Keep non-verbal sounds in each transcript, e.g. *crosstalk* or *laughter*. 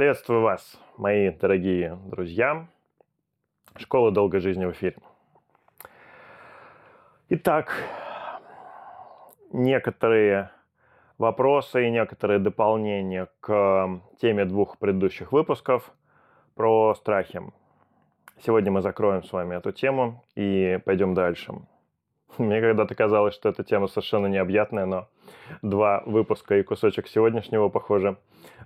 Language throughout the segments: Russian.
Приветствую вас, мои дорогие друзья. Школа долгой жизни в эфире. Итак, некоторые вопросы и некоторые дополнения к теме двух предыдущих выпусков про страхи. Сегодня мы закроем с вами эту тему и пойдем дальше. Мне когда-то казалось, что эта тема совершенно необъятная, но два выпуска и кусочек сегодняшнего, похоже,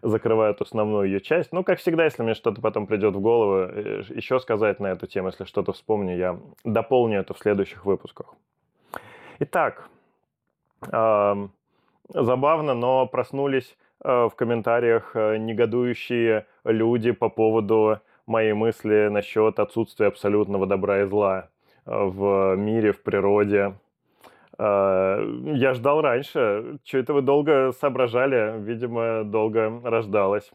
закрывают основную ее часть. Ну, как всегда, если мне что-то потом придет в голову, э, еще сказать на эту тему, если что-то вспомню, я дополню это в следующих выпусках. Итак, забавно, но проснулись э, в комментариях э, негодующие люди по поводу моей мысли насчет отсутствия абсолютного добра и зла в мире, в природе. А, я ждал раньше. Что это вы долго соображали? Видимо, долго рождалось.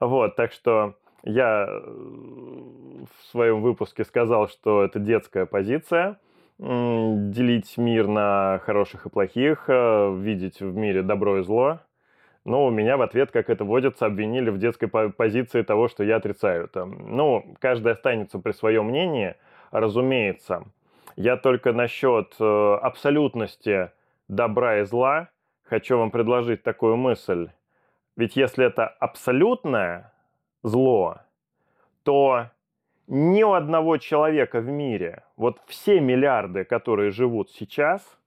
Вот, так что я э, в своем выпуске сказал, что это детская позиция. Делить мир на хороших и плохих, э, видеть в мире добро и зло. Но у меня в ответ, как это водится, обвинили в детской позиции того, что я отрицаю это. Ну, каждый останется при своем мнении – разумеется. Я только насчет э, абсолютности добра и зла хочу вам предложить такую мысль. Ведь если это абсолютное зло, то ни у одного человека в мире, вот все миллиарды, которые живут сейчас,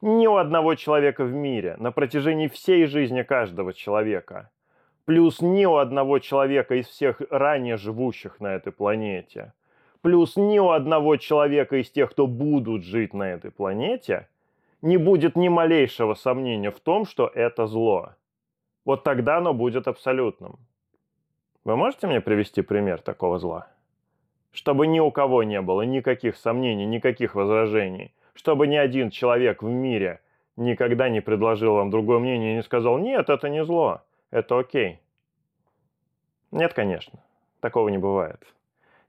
ни у одного человека в мире на протяжении всей жизни каждого человека, плюс ни у одного человека из всех ранее живущих на этой планете – плюс ни у одного человека из тех, кто будут жить на этой планете, не будет ни малейшего сомнения в том, что это зло. Вот тогда оно будет абсолютным. Вы можете мне привести пример такого зла? Чтобы ни у кого не было никаких сомнений, никаких возражений. Чтобы ни один человек в мире никогда не предложил вам другое мнение и не сказал, нет, это не зло, это окей. Нет, конечно, такого не бывает.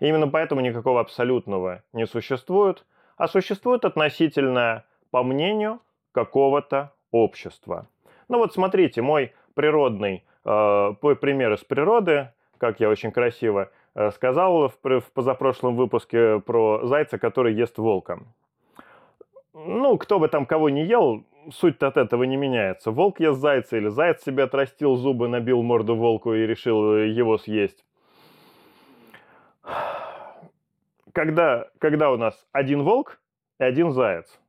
Именно поэтому никакого абсолютного не существует, а существует относительное по мнению какого-то общества. Ну вот смотрите, мой природный э, пример из природы, как я очень красиво э, сказал в, в позапрошлом выпуске про зайца, который ест волка. Ну, кто бы там кого не ел, суть от этого не меняется. Волк ест зайца или заяц себе отрастил зубы, набил морду волку и решил его съесть когда, когда у нас один волк и один заяц,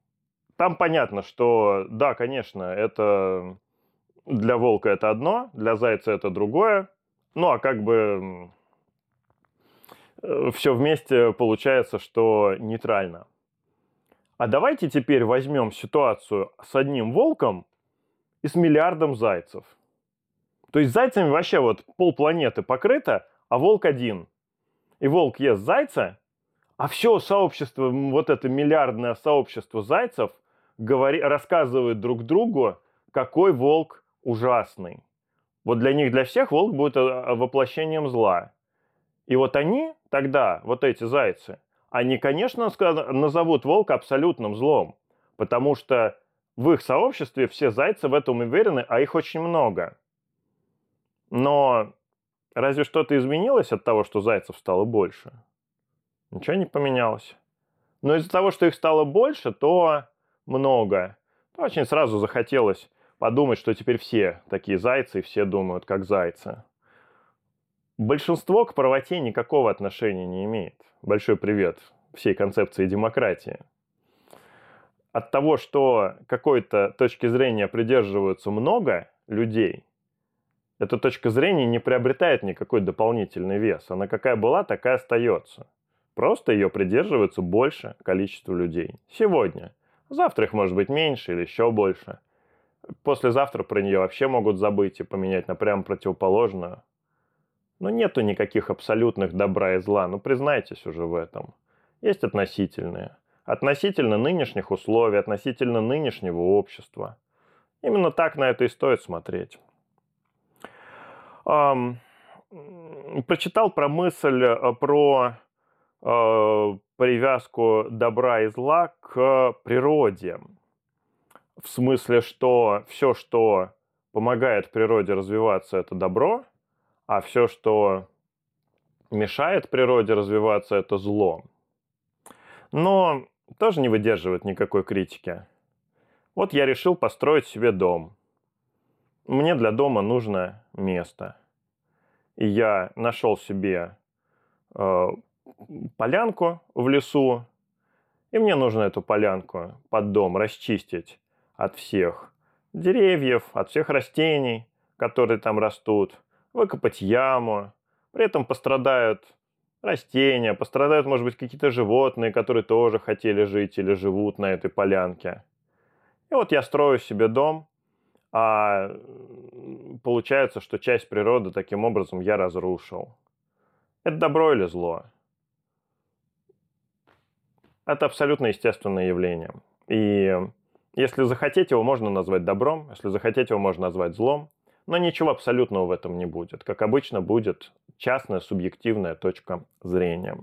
там понятно, что да, конечно, это для волка это одно, для зайца это другое. Ну а как бы все вместе получается, что нейтрально. А давайте теперь возьмем ситуацию с одним волком и с миллиардом зайцев. То есть зайцами вообще вот полпланеты покрыто, а волк один. И волк ест зайца, а все сообщество, вот это миллиардное сообщество зайцев, говори, рассказывает друг другу, какой волк ужасный. Вот для них, для всех волк будет э, воплощением зла. И вот они тогда, вот эти зайцы, они, конечно, назовут волка абсолютным злом, потому что в их сообществе все зайцы в этом уверены, а их очень много. Но разве что-то изменилось от того, что зайцев стало больше? Ничего не поменялось. Но из-за того, что их стало больше, то много. То очень сразу захотелось подумать, что теперь все такие зайцы, и все думают как зайцы. Большинство к правоте никакого отношения не имеет. Большой привет всей концепции демократии. От того, что какой-то точки зрения придерживаются много людей, эта точка зрения не приобретает никакой дополнительный вес. Она какая была, такая остается. Просто ее придерживается больше количество людей. Сегодня. Завтра их может быть меньше или еще больше. Послезавтра про нее вообще могут забыть и поменять на прямо противоположную. Но нету никаких абсолютных добра и зла, ну признайтесь уже в этом. Есть относительные. Относительно нынешних условий, относительно нынешнего общества. Именно так на это и стоит смотреть. Эм, прочитал про мысль э, про привязку добра и зла к природе. В смысле, что все, что помогает природе развиваться, это добро, а все, что мешает природе развиваться, это зло. Но тоже не выдерживает никакой критики. Вот я решил построить себе дом. Мне для дома нужно место. И я нашел себе э, полянку в лесу, и мне нужно эту полянку под дом расчистить от всех деревьев, от всех растений, которые там растут, выкопать яму. При этом пострадают растения, пострадают, может быть, какие-то животные, которые тоже хотели жить или живут на этой полянке. И вот я строю себе дом, а получается, что часть природы таким образом я разрушил. Это добро или зло? Это абсолютно естественное явление. И если захотеть, его можно назвать добром, если захотеть, его можно назвать злом, но ничего абсолютного в этом не будет. Как обычно, будет частная субъективная точка зрения.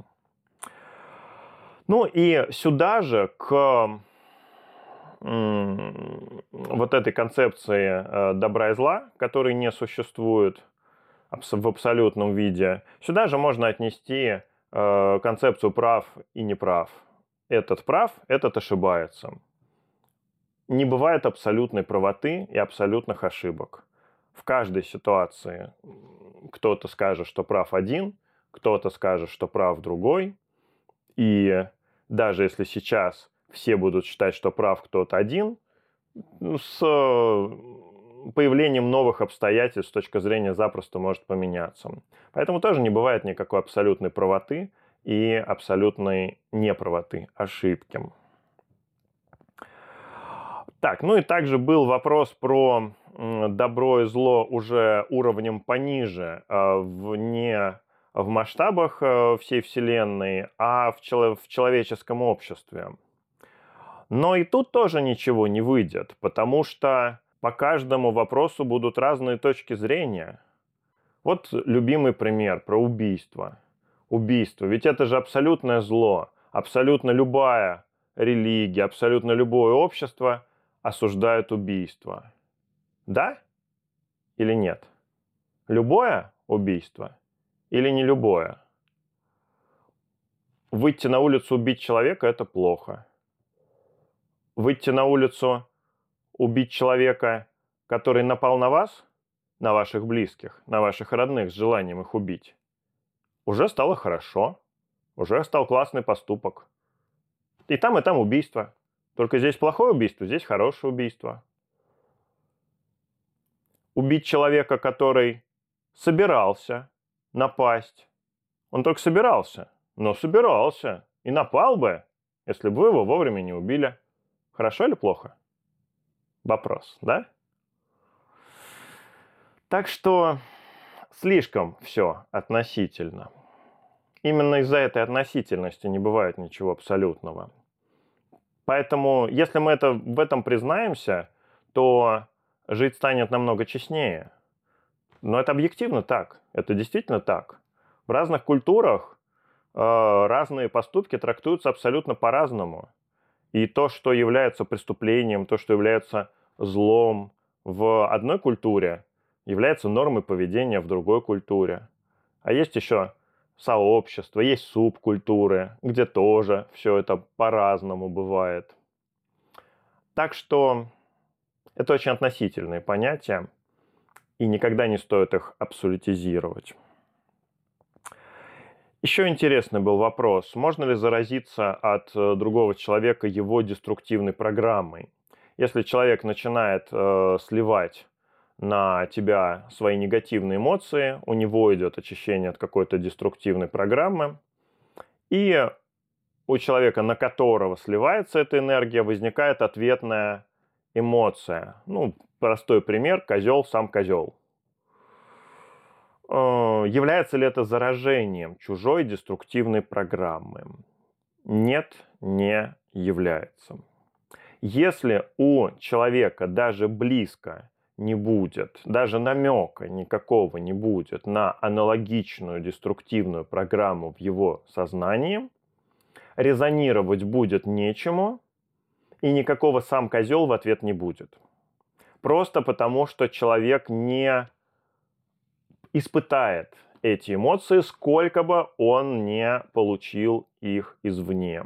Ну и сюда же к вот этой концепции э, добра и зла, который не существует в абсолютном виде, сюда же можно отнести э, концепцию прав и неправ. Этот прав, этот ошибается. Не бывает абсолютной правоты и абсолютных ошибок. В каждой ситуации кто-то скажет, что прав один, кто-то скажет, что прав другой. И даже если сейчас все будут считать, что прав кто-то один, ну, с появлением новых обстоятельств с точки зрения запросто может поменяться. Поэтому тоже не бывает никакой абсолютной правоты и абсолютной неправоты, ошибки. Так, ну и также был вопрос про добро и зло уже уровнем пониже, э, в не в масштабах э, всей Вселенной, а в, чело- в человеческом обществе. Но и тут тоже ничего не выйдет, потому что по каждому вопросу будут разные точки зрения. Вот любимый пример про убийство. Убийство. Ведь это же абсолютное зло. Абсолютно любая религия, абсолютно любое общество осуждает убийство. Да или нет? Любое убийство или не любое? Выйти на улицу убить человека – это плохо – выйти на улицу, убить человека, который напал на вас, на ваших близких, на ваших родных с желанием их убить, уже стало хорошо, уже стал классный поступок. И там, и там убийство. Только здесь плохое убийство, здесь хорошее убийство. Убить человека, который собирался напасть. Он только собирался, но собирался. И напал бы, если бы вы его вовремя не убили. Хорошо или плохо? Вопрос, да? Так что слишком все относительно. Именно из-за этой относительности не бывает ничего абсолютного. Поэтому, если мы это, в этом признаемся, то жить станет намного честнее. Но это объективно так. Это действительно так. В разных культурах э, разные поступки трактуются абсолютно по-разному. И то, что является преступлением, то, что является злом в одной культуре, является нормой поведения в другой культуре. А есть еще сообщество, есть субкультуры, где тоже все это по-разному бывает. Так что это очень относительные понятия, и никогда не стоит их абсолютизировать. Еще интересный был вопрос, можно ли заразиться от э, другого человека его деструктивной программой? Если человек начинает э, сливать на тебя свои негативные эмоции, у него идет очищение от какой-то деструктивной программы, и у человека, на которого сливается эта энергия, возникает ответная эмоция. Ну, простой пример, козел сам козел. Э, является ли это заражением чужой деструктивной программы? Нет, не является. Если у человека даже близко не будет, даже намека никакого не будет на аналогичную деструктивную программу в его сознании, резонировать будет нечему, и никакого сам козел в ответ не будет. Просто потому, что человек не испытает эти эмоции, сколько бы он не получил их извне.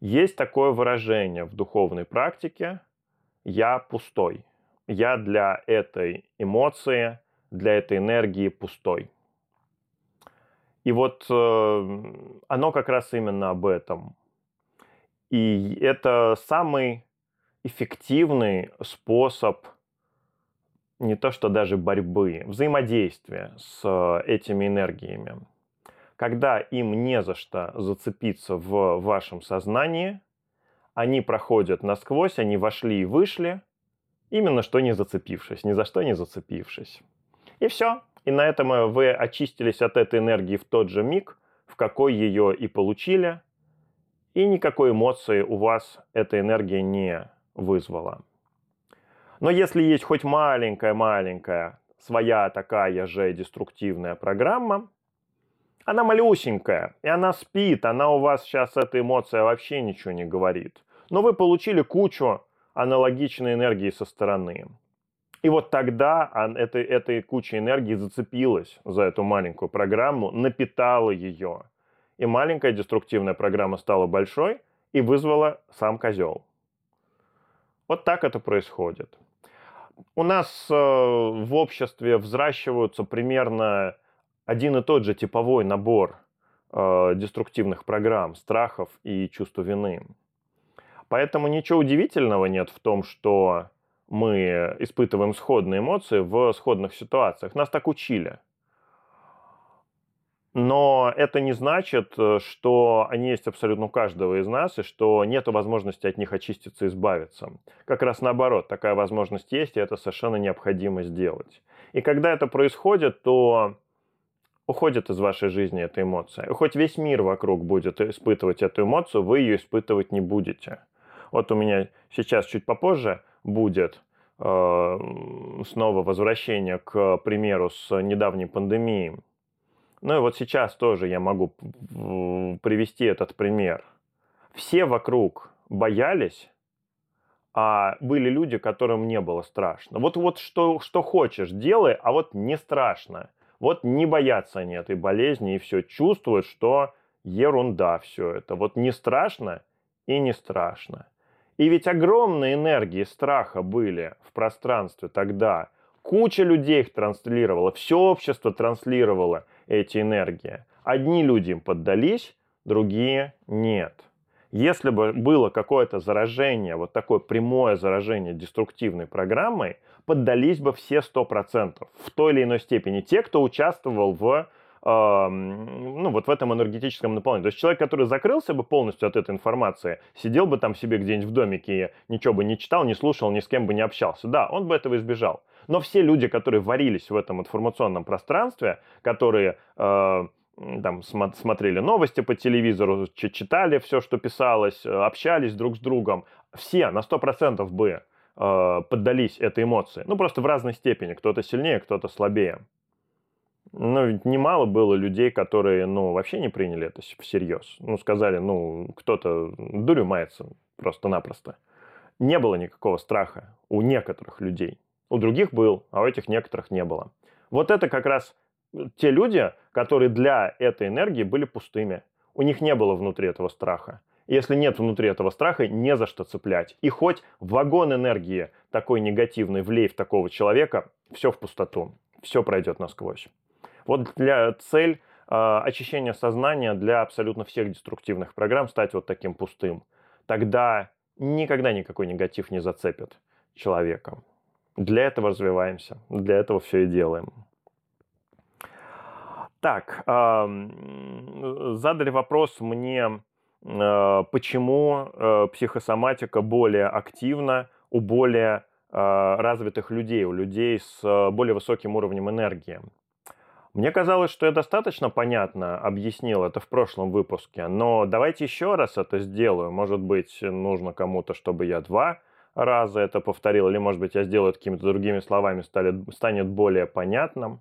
Есть такое выражение в духовной практике «я пустой». Я для этой эмоции, для этой энергии пустой. И вот э, оно как раз именно об этом. И это самый эффективный способ не то что даже борьбы, взаимодействия с этими энергиями. Когда им не за что зацепиться в вашем сознании, они проходят насквозь, они вошли и вышли, именно что не зацепившись, ни за что не зацепившись. И все. И на этом э, вы очистились от этой энергии в тот же миг, в какой ее и получили, и никакой эмоции у вас эта энергия не вызвала. Но если есть хоть маленькая-маленькая своя такая же деструктивная программа, она малюсенькая, и она спит, она у вас сейчас, эта эмоция вообще ничего не говорит. Но вы получили кучу аналогичной энергии со стороны. И вот тогда этой, этой куча энергии зацепилась за эту маленькую программу, напитала ее. И маленькая деструктивная программа стала большой и вызвала сам козел. Вот так это происходит у нас э, в обществе взращиваются примерно один и тот же типовой набор э, деструктивных программ, страхов и чувства вины. Поэтому ничего удивительного нет в том, что мы испытываем сходные эмоции в сходных ситуациях. Нас так учили. Но это не значит, э, что они есть абсолютно у каждого из нас, и что нет возможности от них очиститься и избавиться. Как раз наоборот, такая возможность есть, и это совершенно необходимо сделать. И когда это происходит, то уходит из вашей жизни эта эмоция. И хоть весь мир вокруг будет испытывать эту эмоцию, вы ее испытывать не будете. Вот у меня сейчас чуть попозже будет э, снова возвращение к примеру с недавней пандемией ну и вот сейчас тоже я могу привести этот пример. Все вокруг боялись, а были люди, которым не было страшно. Вот, вот что, что хочешь, делай, а вот не страшно. Вот не боятся они этой болезни и все чувствуют, что ерунда все это. Вот не страшно и не страшно. И ведь огромные энергии страха были в пространстве тогда. Куча людей их транслировала, все общество транслировало – эти энергии. Одни люди им поддались, другие нет. Если бы было какое-то заражение, вот такое прямое заражение деструктивной программой, поддались бы все 100% в той или иной степени. Те, кто участвовал в ну, вот в этом энергетическом наполнении. То есть человек, который закрылся бы полностью от этой информации, сидел бы там себе где-нибудь в домике и ничего бы не читал, не слушал, ни с кем бы не общался. Да, он бы этого избежал. Но все люди, которые варились в этом информационном пространстве, которые э, там смотрели новости по телевизору, читали все, что писалось, э, общались друг с другом, все на 100% бы э, поддались этой эмоции. Ну, просто в разной степени. Кто-то сильнее, кто-то слабее. Но ведь немало было людей, которые, ну, вообще не приняли это всерьез. Ну, сказали, ну, кто-то дурью мается просто-напросто. Не было никакого страха у некоторых людей. У других был, а у этих некоторых не было. Вот это как раз те люди, которые для этой энергии были пустыми. У них не было внутри этого страха. Если нет внутри этого страха, не за что цеплять. И хоть вагон энергии такой негативный влей в такого человека, все в пустоту, все пройдет насквозь. Вот для цель э, очищения сознания для абсолютно всех деструктивных программ стать вот таким пустым. Тогда никогда никакой негатив не зацепит человека. Для этого развиваемся, для этого все и делаем. Так, задали вопрос мне, э, почему э, психосоматика более активна у более э, развитых людей, у людей с более высоким уровнем энергии. Мне казалось, что я достаточно понятно объяснил это в прошлом выпуске, но давайте еще раз это сделаю. Может быть, нужно кому-то, чтобы я два раза это повторил, или, может быть, я сделаю какими-то другими словами, станет более понятным.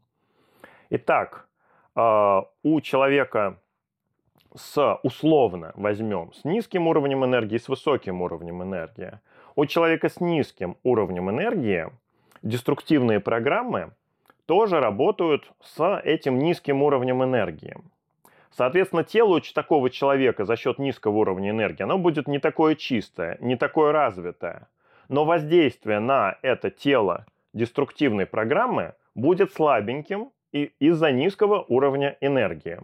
Итак, а, у человека с, условно возьмем, с низким уровнем энергии, с высоким уровнем энергии. У человека с низким уровнем энергии деструктивные программы тоже работают с этим низким уровнем энергии. Соответственно, тело такого человека за счет низкого уровня энергии, оно будет не такое чистое, не такое развитое. Но воздействие на это тело деструктивной программы будет слабеньким из-за низкого уровня энергии.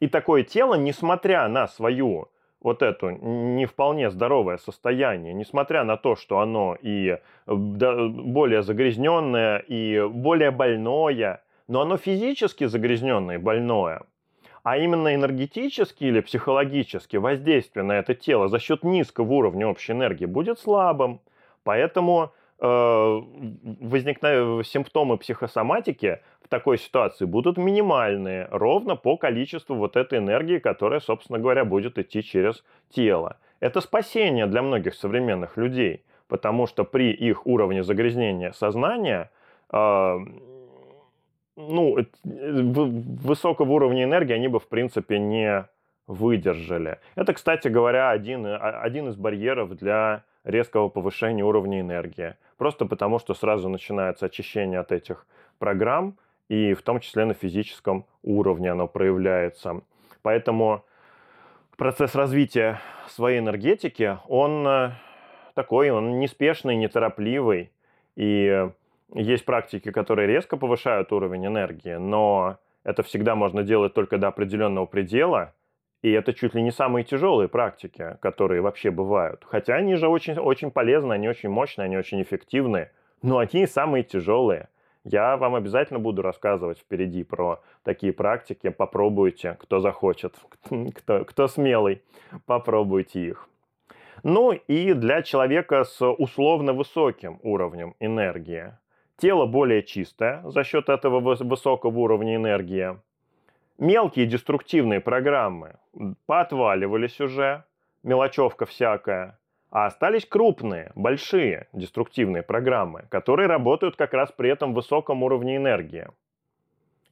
И такое тело, несмотря на свою вот это не вполне здоровое состояние, несмотря на то, что оно и более загрязненное, и более больное, но оно физически загрязненное и больное, а именно энергетически или психологически воздействие на это тело за счет низкого уровня общей энергии будет слабым. Поэтому э, возникновения симптомы психосоматики в такой ситуации будут минимальные, ровно по количеству вот этой энергии, которая, собственно говоря, будет идти через тело. Это спасение для многих современных людей, потому что при их уровне загрязнения сознания э, ну, высокого уровня энергии они бы, в принципе, не выдержали. Это, кстати говоря, один, один из барьеров для резкого повышения уровня энергии. Просто потому, что сразу начинается очищение от этих программ, и в том числе на физическом уровне оно проявляется. Поэтому процесс развития своей энергетики, он э, такой, он неспешный, неторопливый. И есть практики, которые резко повышают уровень энергии, но это всегда можно делать только до определенного предела. И это чуть ли не самые тяжелые практики, которые вообще бывают. Хотя они же очень, очень полезны, они очень мощные, они очень эффективны. Но они самые тяжелые. Я вам обязательно буду рассказывать впереди про такие практики. Попробуйте, кто захочет, *laughs* кто, кто смелый, попробуйте их. Ну и для человека с условно высоким уровнем энергии. Тело более чистое за счет этого высокого уровня энергии. Мелкие деструктивные программы поотваливались уже, мелочевка всякая. А остались крупные, большие деструктивные программы, которые работают как раз при этом высоком уровне энергии.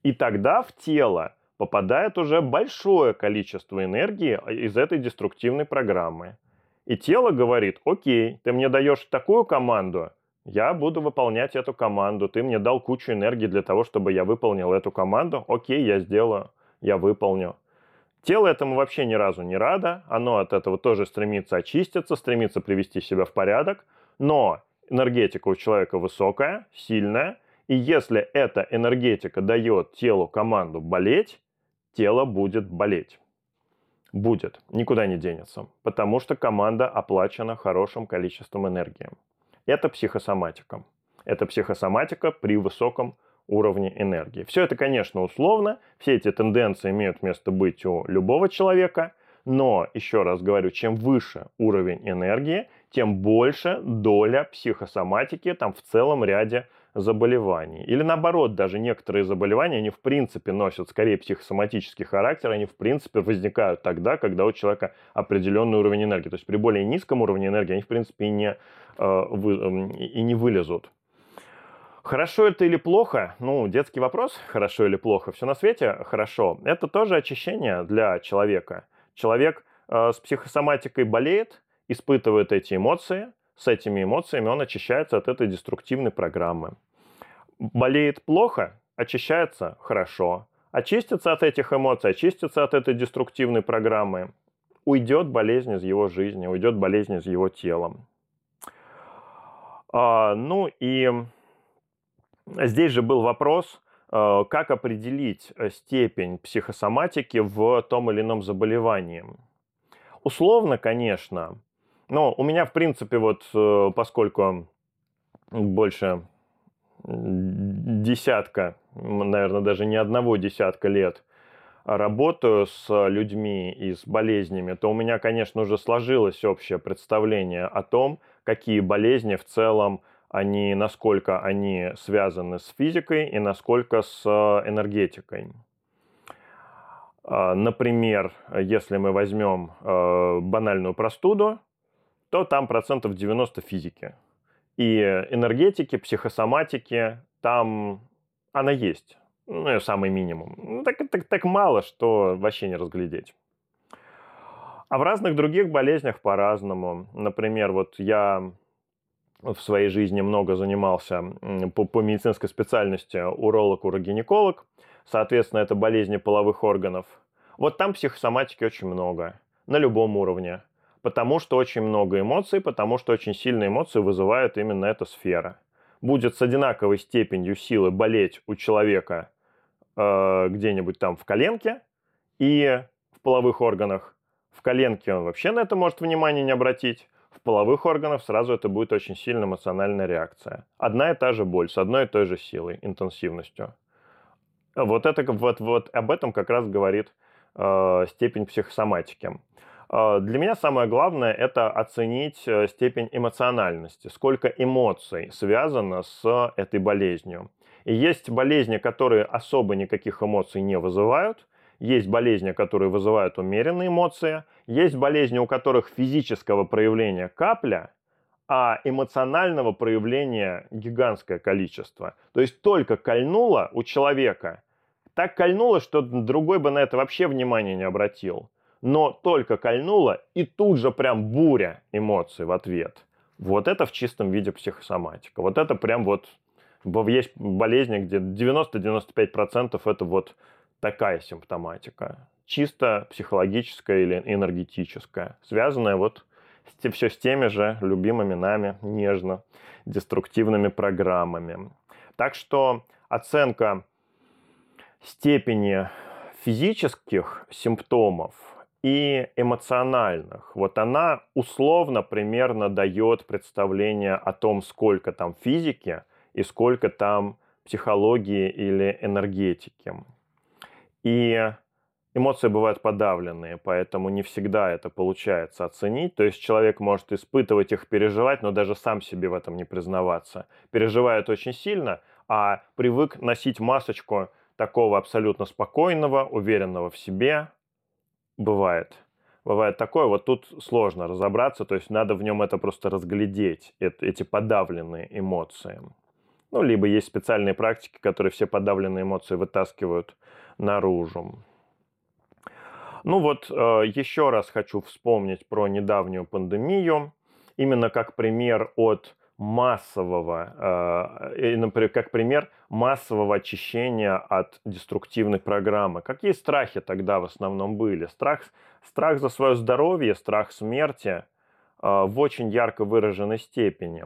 И тогда в тело попадает уже большое количество энергии из этой деструктивной программы. И тело говорит, окей, ты мне даешь такую команду, я буду выполнять эту команду, ты мне дал кучу энергии для того, чтобы я выполнил эту команду, окей, я сделаю, я выполню. Тело этому вообще ни разу не радо, оно от этого тоже стремится очиститься, стремится привести себя в порядок, но энергетика у человека высокая, сильная, и если эта энергетика дает телу команду болеть, тело будет болеть. Будет, никуда не денется, потому что команда оплачена хорошим количеством энергии. Это психосоматика. Это психосоматика при высоком уровне энергии. Все это, конечно, условно, все эти тенденции имеют место быть у любого человека, но, еще раз говорю, чем выше уровень энергии, тем больше доля психосоматики там в целом ряде заболеваний. Или наоборот, даже некоторые заболевания, они в принципе носят скорее психосоматический характер, они в принципе возникают тогда, когда у человека определенный уровень энергии. То есть при более низком уровне энергии они в принципе и не, э, и не вылезут. Хорошо это или плохо? Ну, детский вопрос, хорошо или плохо. Все на свете хорошо. Это тоже очищение для человека. Человек э, с психосоматикой болеет, испытывает эти эмоции, с этими эмоциями он очищается от этой деструктивной программы. Болеет плохо, очищается хорошо. Очистится от этих эмоций, очистится от этой деструктивной программы. Уйдет болезнь из его жизни, уйдет болезнь из его тела. А, ну и Здесь же был вопрос, э, как определить э, степень психосоматики в том или ином заболевании. Условно, конечно, но у меня, в принципе, вот э, поскольку больше десятка, наверное, даже не одного десятка лет работаю с людьми и с болезнями, то у меня, конечно, уже сложилось общее представление о том, какие болезни в целом они, насколько они связаны с физикой и насколько с э, энергетикой. А, например, если мы возьмем э, банальную простуду, то там процентов 90 физики. И энергетики, психосоматики, там она есть. Ну, самый минимум. Ну, так, так, так мало, что вообще не разглядеть. А в разных других болезнях по-разному. Например, вот я в своей жизни много занимался по, по медицинской специальности уролог-урогинеколог. Соответственно, это болезни половых органов. Вот там психосоматики очень много, на любом уровне. Потому что очень много эмоций, потому что очень сильные эмоции вызывает именно эта сфера. Будет с одинаковой степенью силы болеть у человека э, где-нибудь там в коленке и в половых органах. В коленке он вообще на это может внимание не обратить. В половых органах сразу это будет очень сильная эмоциональная реакция. Одна и та же боль с одной и той же силой, интенсивностью. Вот, это, вот, вот об этом как раз говорит э, степень психосоматики. А, для меня самое главное – это оценить э, степень эмоциональности, сколько эмоций связано с этой болезнью. И есть болезни, которые особо никаких эмоций не вызывают, есть болезни, которые вызывают умеренные эмоции, есть болезни, у которых физического проявления капля, а эмоционального проявления гигантское количество. То есть только кольнуло у человека, так кольнуло, что другой бы на это вообще внимания не обратил но только кольнуло, и тут же прям буря эмоций в ответ. Вот это в чистом виде психосоматика. Вот это прям вот есть болезни, где 90-95% это вот такая симптоматика. Чисто психологическая или энергетическая, связанная вот все с теми же любимыми нами нежно деструктивными программами. Так что оценка степени физических симптомов и эмоциональных. Вот она условно примерно дает представление о том, сколько там физики и сколько там психологии или энергетики. И эмоции бывают подавленные, поэтому не всегда это получается оценить. То есть человек может испытывать их, переживать, но даже сам себе в этом не признаваться. Переживает очень сильно, а привык носить масочку такого абсолютно спокойного, уверенного в себе, Бывает. Бывает такое, вот тут сложно разобраться, то есть надо в нем это просто разглядеть, эти подавленные эмоции. Ну, либо есть специальные практики, которые все подавленные эмоции вытаскивают наружу. Ну вот, э, еще раз хочу вспомнить про недавнюю пандемию, именно как пример от массового, э, например, как пример массового очищения от деструктивной программы. Какие страхи тогда в основном были? Страх, страх за свое здоровье, страх смерти э, в очень ярко выраженной степени.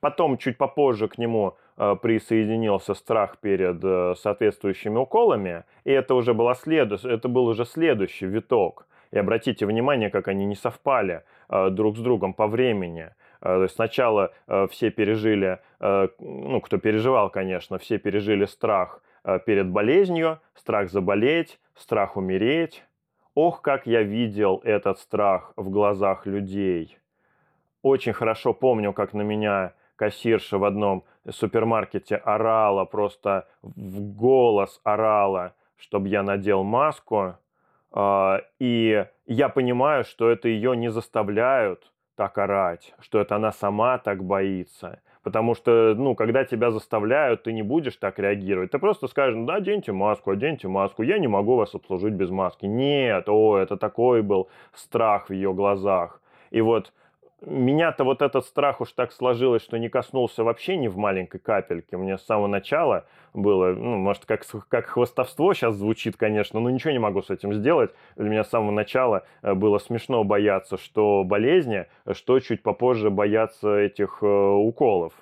Потом, чуть попозже к нему э, присоединился страх перед соответствующими уколами, и это уже было след... это был уже следующий виток. И обратите внимание, как они не совпали друг с другом по времени. Э, то есть сначала э, все пережили, э, ну, кто переживал, конечно, все пережили страх перед болезнью, страх заболеть, страх умереть. Ох, как я видел этот страх в глазах людей. Очень хорошо помню, как на меня кассирша в одном супермаркете орала, просто в голос орала, чтобы я надел маску. И я понимаю, что это ее не заставляют, так орать, что это она сама так боится. Потому что, ну, когда тебя заставляют, ты не будешь так реагировать. Ты просто скажешь, ну, да, оденьте маску, оденьте маску, я не могу вас обслужить без маски. Нет, о, это такой был страх в ее глазах. И вот меня-то вот этот страх уж так сложилось, что не коснулся вообще ни в маленькой капельке. Мне с самого начала было, ну, может, как, как хвостовство сейчас звучит, конечно, но ничего не могу с этим сделать. Для меня с самого начала э, было смешно бояться, что болезни, что чуть попозже бояться этих э, уколов.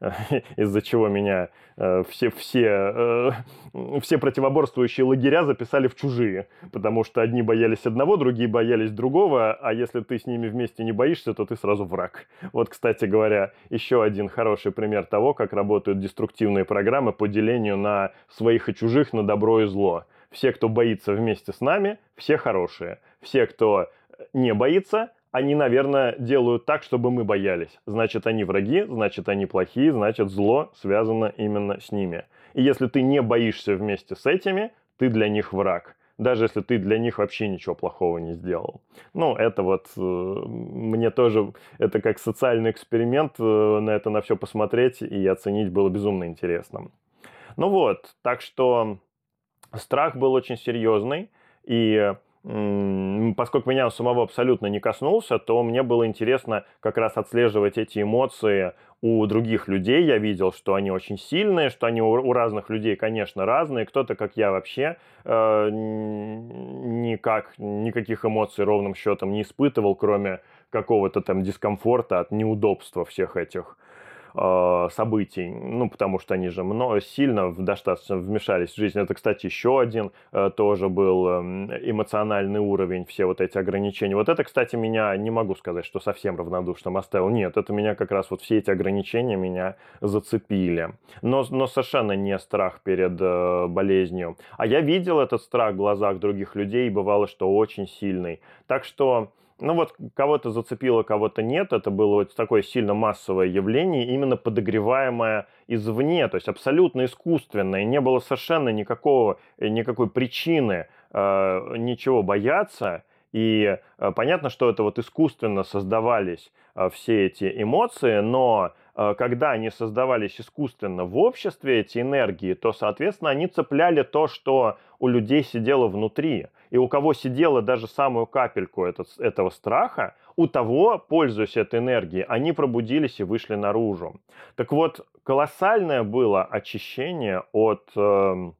*laughs* из-за чего меня э, все, все, э, *laughs* все противоборствующие лагеря записали в чужие, потому что одни боялись одного, другие боялись другого, а если ты с ними вместе не боишься, то ты сразу враг. Вот, кстати говоря, еще один хороший пример того, как работают деструктивные программы по делению на своих и чужих, на добро и зло. Все, кто боится вместе с нами, все хорошие. Все, кто не боится, они, наверное, делают так, чтобы мы боялись. Значит, они враги, значит, они плохие, значит, зло связано именно с ними. И если ты не боишься вместе с этими, ты для них враг. Даже если ты для них вообще ничего плохого не сделал. Ну, это вот э, мне тоже, это как социальный эксперимент, э, на это на все посмотреть и оценить было безумно интересно. Ну вот, так что страх был очень серьезный. И поскольку меня самого абсолютно не коснулся, то мне было интересно как раз отслеживать эти эмоции у других людей. Я видел, что они очень сильные, что они у, разных людей, конечно, разные. Кто-то, как я, вообще э, никак, никаких эмоций ровным счетом не испытывал, кроме какого-то там дискомфорта от неудобства всех этих э, событий, ну, потому что они же много, сильно достаточно вмешались в жизнь. Это, кстати, еще один э, тоже был э, эмоциональный уровень, все вот эти ограничения. Вот это, кстати, меня, не могу сказать, что совсем равнодушным оставил. Нет, это меня как раз вот все эти ограничения меня зацепили. Но, но совершенно не страх перед э, болезнью. А я видел этот страх в глазах других людей, и бывало, что очень сильный. Так что ну вот кого-то зацепило, кого-то нет. Это было вот такое сильно массовое явление, именно подогреваемое извне, то есть абсолютно искусственное. Не было совершенно никакого, э, никакой причины э, ничего бояться. И э, понятно, что это вот искусственно создавались э, все эти эмоции, но э, когда они создавались искусственно в обществе, эти энергии, то, соответственно, они цепляли то, что у людей сидело внутри и у кого сидела даже самую капельку этот, этого страха, у того, пользуясь этой энергией, они пробудились и вышли наружу. Так вот, колоссальное было очищение от э,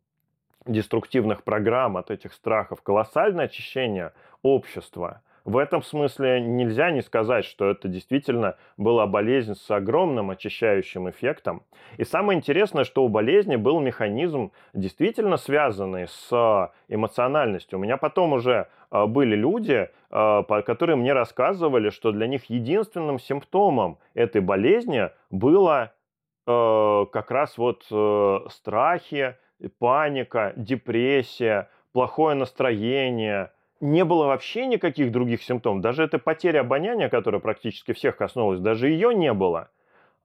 деструктивных программ, от этих страхов, колоссальное очищение общества – в этом смысле нельзя не сказать, что это действительно была болезнь с огромным очищающим эффектом. И самое интересное, что у болезни был механизм, действительно связанный с эмоциональностью. У меня потом уже а, были люди, а, которые мне рассказывали, что для них единственным симптомом этой болезни было как раз вот э, страхи, паника, депрессия, плохое настроение – не было вообще никаких других симптомов. Даже эта потеря обоняния, которая практически всех коснулась, даже ее не было.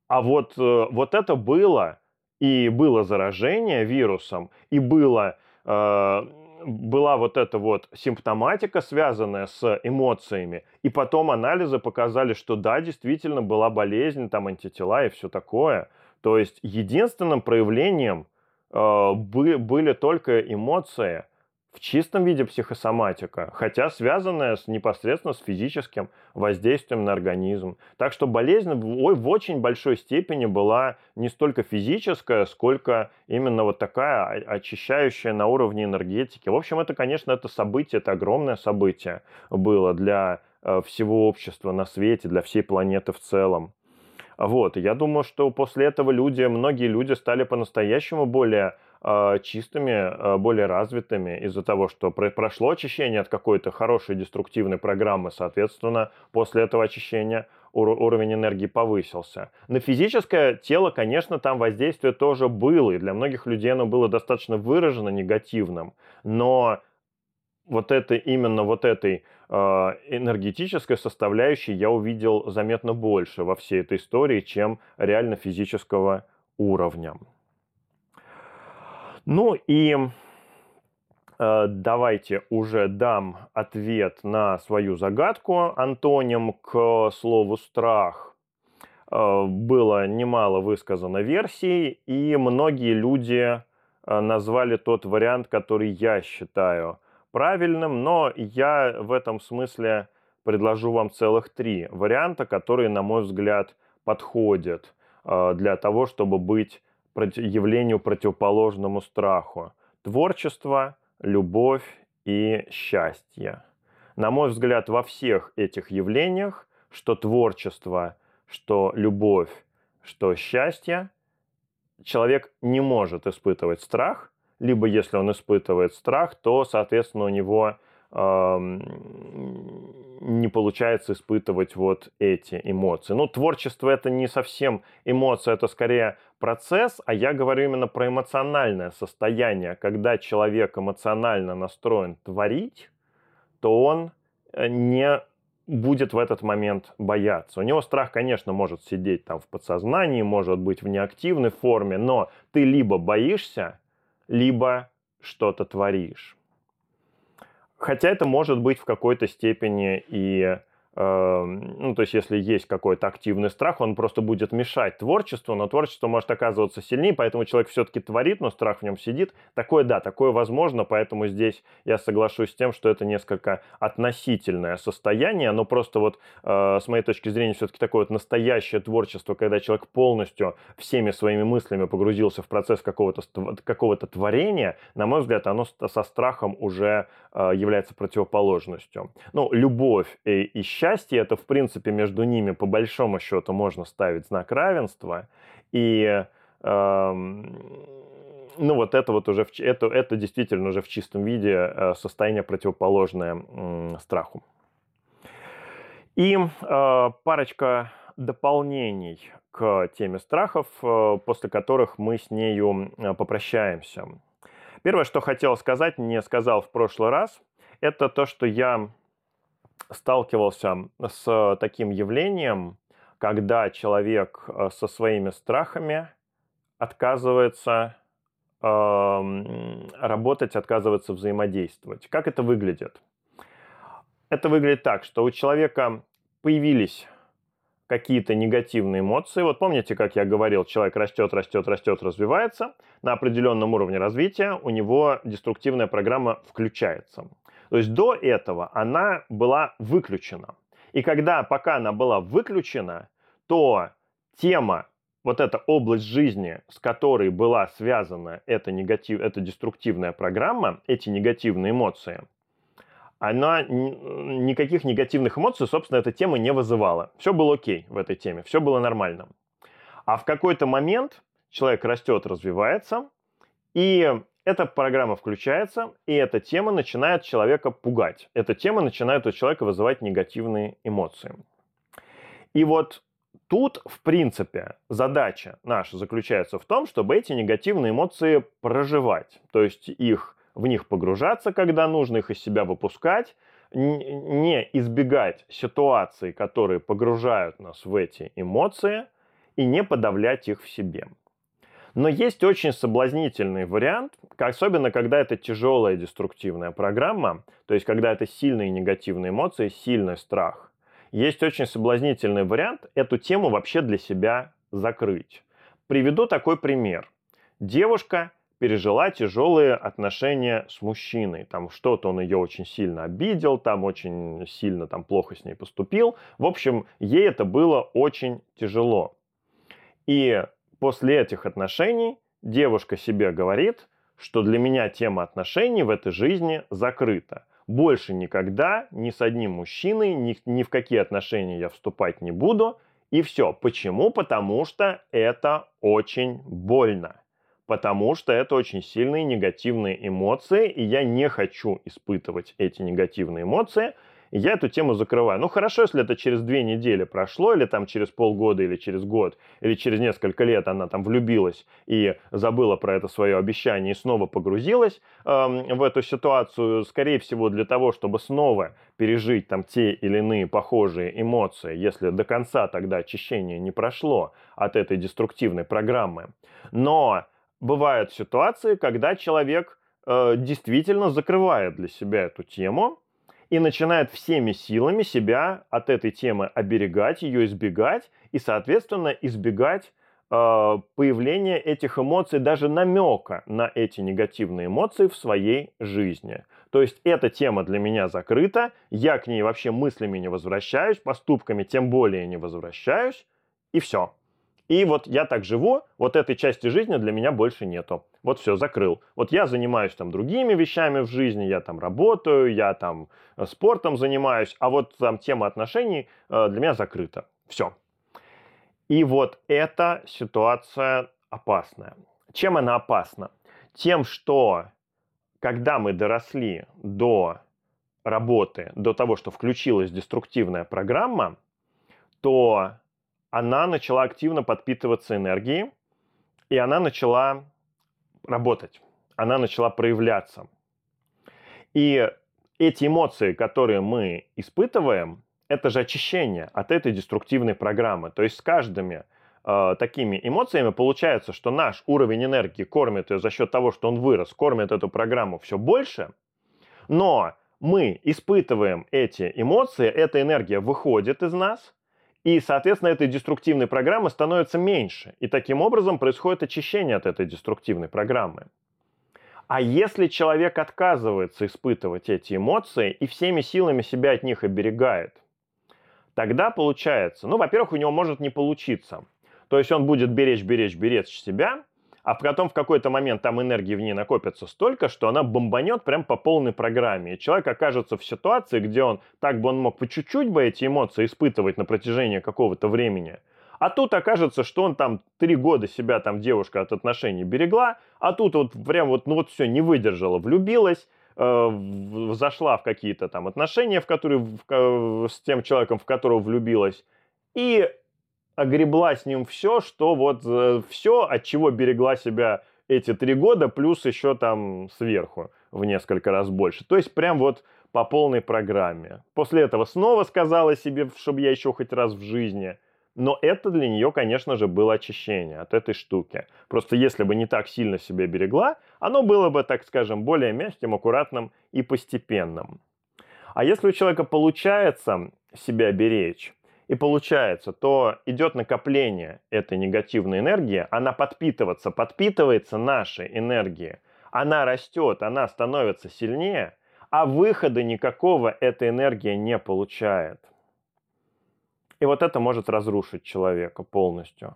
А вот, э, вот это было. И было заражение вирусом, и было, э, была вот эта вот симптоматика, связанная с эмоциями. И потом анализы показали, что да, действительно была болезнь, там антитела и все такое. То есть единственным проявлением э, были только эмоции – в чистом виде психосоматика, хотя связанная с, непосредственно с физическим воздействием на организм. Так что болезнь в, в очень большой степени была не столько физическая, сколько именно вот такая очищающая на уровне энергетики. В общем, это, конечно, это событие, это огромное событие было для э, всего общества на свете, для всей планеты в целом. Вот, я думаю, что после этого люди, многие люди стали по-настоящему более чистыми, э, более развитыми из-за того, что прошло очищение от какой-то хорошей деструктивной программы, соответственно, после этого очищения уровень энергии повысился. На физическое тело, конечно, там воздействие тоже было, и для многих людей оно было достаточно выражено негативным, но вот это именно вот этой э, энергетической составляющей я увидел заметно больше во всей этой истории, чем реально физического уровня. Ну и э, давайте уже дам ответ на свою загадку антоним к слову страх. Э, было немало высказано версий, и многие люди э, назвали тот вариант, который я считаю правильным, но я в этом смысле предложу вам целых три варианта, которые, на мой взгляд, подходят для того, чтобы быть явлению противоположному страху. Творчество, любовь и счастье. На мой взгляд, во всех этих явлениях, что творчество, что любовь, что счастье, человек не может испытывать страх, либо если он испытывает страх, то, соответственно, у него не получается испытывать вот эти эмоции. Ну, творчество это не совсем эмоция, это скорее процесс, а я говорю именно про эмоциональное состояние. Когда человек эмоционально настроен творить, то он э, не будет в этот момент бояться. У него страх, конечно, может сидеть там в подсознании, может быть в неактивной форме, но ты либо боишься, либо что-то творишь. Хотя это может быть в какой-то степени и ну, то есть, если есть какой-то активный страх, он просто будет мешать творчеству, но творчество может оказываться сильнее, поэтому человек все-таки творит, но страх в нем сидит. Такое, да, такое возможно, поэтому здесь я соглашусь с тем, что это несколько относительное состояние, но просто вот э, с моей точки зрения все-таки такое вот настоящее творчество, когда человек полностью всеми своими мыслями погрузился в процесс какого-то какого творения, на мой взгляд, оно со страхом уже э, является противоположностью. Ну, любовь и, и счастье, это, в принципе, между ними, по большому счету, можно ставить знак равенства. И э, ну вот это вот уже, в, это, это действительно уже в чистом виде э, состояние противоположное страху. И э, парочка дополнений к теме страхов, э, после которых мы с нею э, попрощаемся. Первое, что хотел сказать, не сказал в прошлый раз, это то, что я сталкивался с таким явлением, когда человек э, со своими страхами отказывается э, работать, отказывается взаимодействовать. Как это выглядит? Это выглядит так, что у человека появились какие-то негативные эмоции. Вот помните, как я говорил, человек растет, растет, растет, развивается. На определенном уровне развития у него деструктивная программа включается. То есть до этого она была выключена. И когда, пока она была выключена, то тема, вот эта область жизни, с которой была связана эта, негатив, эта деструктивная программа, эти негативные эмоции, она никаких негативных эмоций, собственно, эта тема не вызывала. Все было окей в этой теме, все было нормально. А в какой-то момент человек растет, развивается, и эта программа включается, и эта тема начинает человека пугать. Эта тема начинает у человека вызывать негативные эмоции. И вот тут, в принципе, задача наша заключается в том, чтобы эти негативные эмоции проживать. То есть их, в них погружаться, когда нужно, их из себя выпускать, не избегать ситуаций, которые погружают нас в эти эмоции, и не подавлять их в себе. Но есть очень соблазнительный вариант, особенно когда это тяжелая деструктивная программа, то есть когда это сильные негативные эмоции, сильный страх. Есть очень соблазнительный вариант эту тему вообще для себя закрыть. Приведу такой пример. Девушка пережила тяжелые отношения с мужчиной. Там что-то он ее очень сильно обидел, там очень сильно там плохо с ней поступил. В общем, ей это было очень тяжело. И После этих отношений девушка себе говорит, что для меня тема отношений в этой жизни закрыта. Больше никогда ни с одним мужчиной, ни, ни в какие отношения я вступать не буду. И все. Почему? Потому что это очень больно. Потому что это очень сильные негативные эмоции, и я не хочу испытывать эти негативные эмоции – я эту тему закрываю. Ну хорошо, если это через две недели прошло, или там через полгода, или через год, или через несколько лет она там влюбилась и забыла про это свое обещание и снова погрузилась эм, в эту ситуацию, скорее всего, для того, чтобы снова пережить там те или иные похожие эмоции, если до конца тогда очищение не прошло от этой деструктивной программы. Но бывают ситуации, когда человек э, действительно закрывает для себя эту тему, и начинает всеми силами себя от этой темы оберегать, ее избегать и, соответственно, избегать э, появления этих эмоций, даже намека на эти негативные эмоции в своей жизни. То есть эта тема для меня закрыта, я к ней вообще мыслями не возвращаюсь, поступками тем более не возвращаюсь, и все. И вот я так живу, вот этой части жизни для меня больше нету. Вот все, закрыл. Вот я занимаюсь там другими вещами в жизни, я там работаю, я там э, спортом занимаюсь, а вот там тема отношений э, для меня закрыта. Все. И вот эта ситуация опасная. Чем она опасна? Тем, что когда мы доросли до работы, до того, что включилась деструктивная программа, то она начала активно подпитываться энергией, и она начала работать, она начала проявляться. И эти эмоции, которые мы испытываем, это же очищение от этой деструктивной программы. То есть с каждыми э, такими эмоциями получается, что наш уровень энергии кормит ее за счет того, что он вырос, кормит эту программу все больше, но мы испытываем эти эмоции, эта энергия выходит из нас, и, соответственно, этой деструктивной программы становится меньше. И таким образом происходит очищение от этой деструктивной программы. А если человек отказывается испытывать эти эмоции и всеми силами себя от них оберегает, тогда получается, ну, во-первых, у него может не получиться. То есть он будет беречь, беречь, беречь себя, а потом в какой-то момент там энергии в ней накопится столько, что она бомбанет прям по полной программе. И человек окажется в ситуации, где он, так бы он мог по чуть-чуть бы эти эмоции испытывать на протяжении какого-то времени, а тут окажется, что он там три года себя там девушка от отношений берегла, а тут вот прям вот, ну вот все, не выдержала, влюбилась, э, зашла в какие-то там отношения, в которые, в, с тем человеком, в которого влюбилась, и огребла с ним все, что вот э, все, от чего берегла себя эти три года, плюс еще там сверху в несколько раз больше. То есть прям вот по полной программе. После этого снова сказала себе, чтобы я еще хоть раз в жизни. Но это для нее, конечно же, было очищение от этой штуки. Просто если бы не так сильно себя берегла, оно было бы, так скажем, более мягким, аккуратным и постепенным. А если у человека получается себя беречь, и получается, то идет накопление этой негативной энергии, она подпитываться, подпитывается нашей энергией, она растет, она становится сильнее, а выхода никакого эта энергия не получает. И вот это может разрушить человека полностью.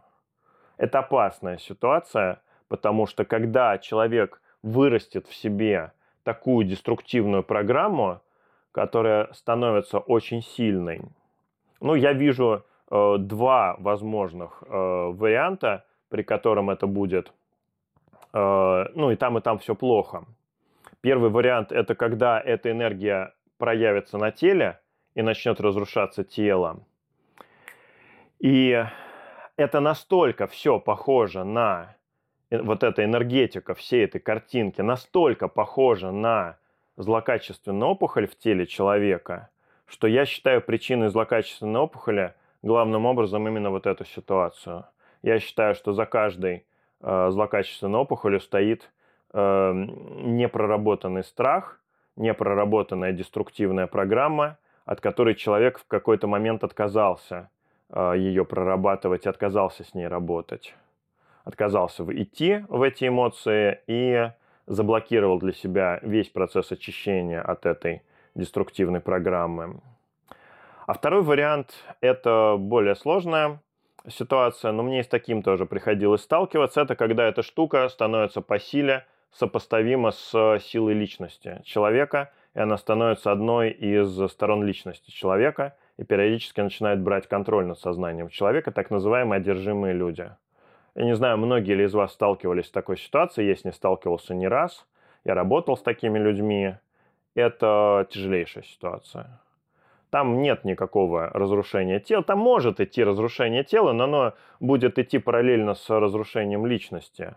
Это опасная ситуация, потому что когда человек вырастет в себе такую деструктивную программу, которая становится очень сильной, ну, я вижу э, два возможных э, варианта, при котором это будет, э, ну, и там, и там все плохо. Первый вариант – это когда эта энергия проявится на теле и начнет разрушаться тело. И это настолько все похоже на э, вот эта энергетика всей этой картинки, настолько похожа на злокачественную опухоль в теле человека – что я считаю причиной злокачественной опухоли главным образом именно вот эту ситуацию. Я считаю, что за каждой э, злокачественной опухолью стоит э, непроработанный страх, непроработанная деструктивная программа, от которой человек в какой-то момент отказался э, ее прорабатывать, отказался с ней работать. Отказался идти в эти эмоции и заблокировал для себя весь процесс очищения от этой деструктивной программы. А второй вариант – это более сложная ситуация, но мне и с таким тоже приходилось сталкиваться. Это когда эта штука становится по силе сопоставима с силой личности человека, и она становится одной из сторон личности человека и периодически начинает брать контроль над сознанием человека, так называемые одержимые люди. Я не знаю, многие ли из вас сталкивались с такой ситуацией, я с ней сталкивался не раз, я работал с такими людьми, это тяжелейшая ситуация. Там нет никакого разрушения тела. Там может идти разрушение тела, но оно будет идти параллельно с разрушением личности.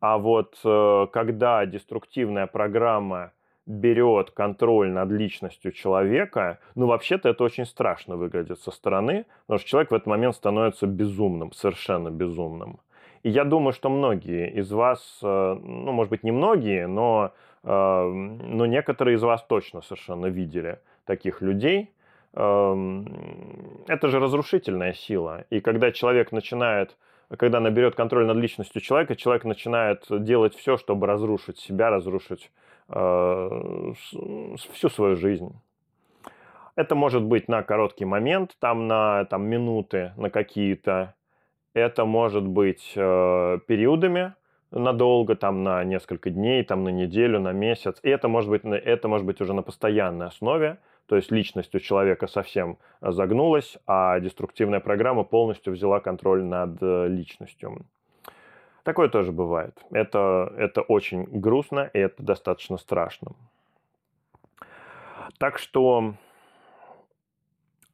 А вот э, когда деструктивная программа берет контроль над личностью человека, ну, вообще-то это очень страшно выглядит со стороны, потому что человек в этот момент становится безумным, совершенно безумным. И я думаю, что многие из вас, э, ну, может быть, не многие, но но некоторые из вас точно совершенно видели таких людей. Это же разрушительная сила. И когда человек начинает, когда наберет контроль над личностью человека, человек начинает делать все, чтобы разрушить себя, разрушить э, всю свою жизнь. Это может быть на короткий момент, там на там, минуты, на какие-то. Это может быть э, периодами, надолго, там на несколько дней, там на неделю, на месяц. И это может быть, это может быть уже на постоянной основе, то есть личность у человека совсем загнулась, а деструктивная программа полностью взяла контроль над э, личностью. Такое тоже бывает. Это, это очень грустно и это достаточно страшно. Так что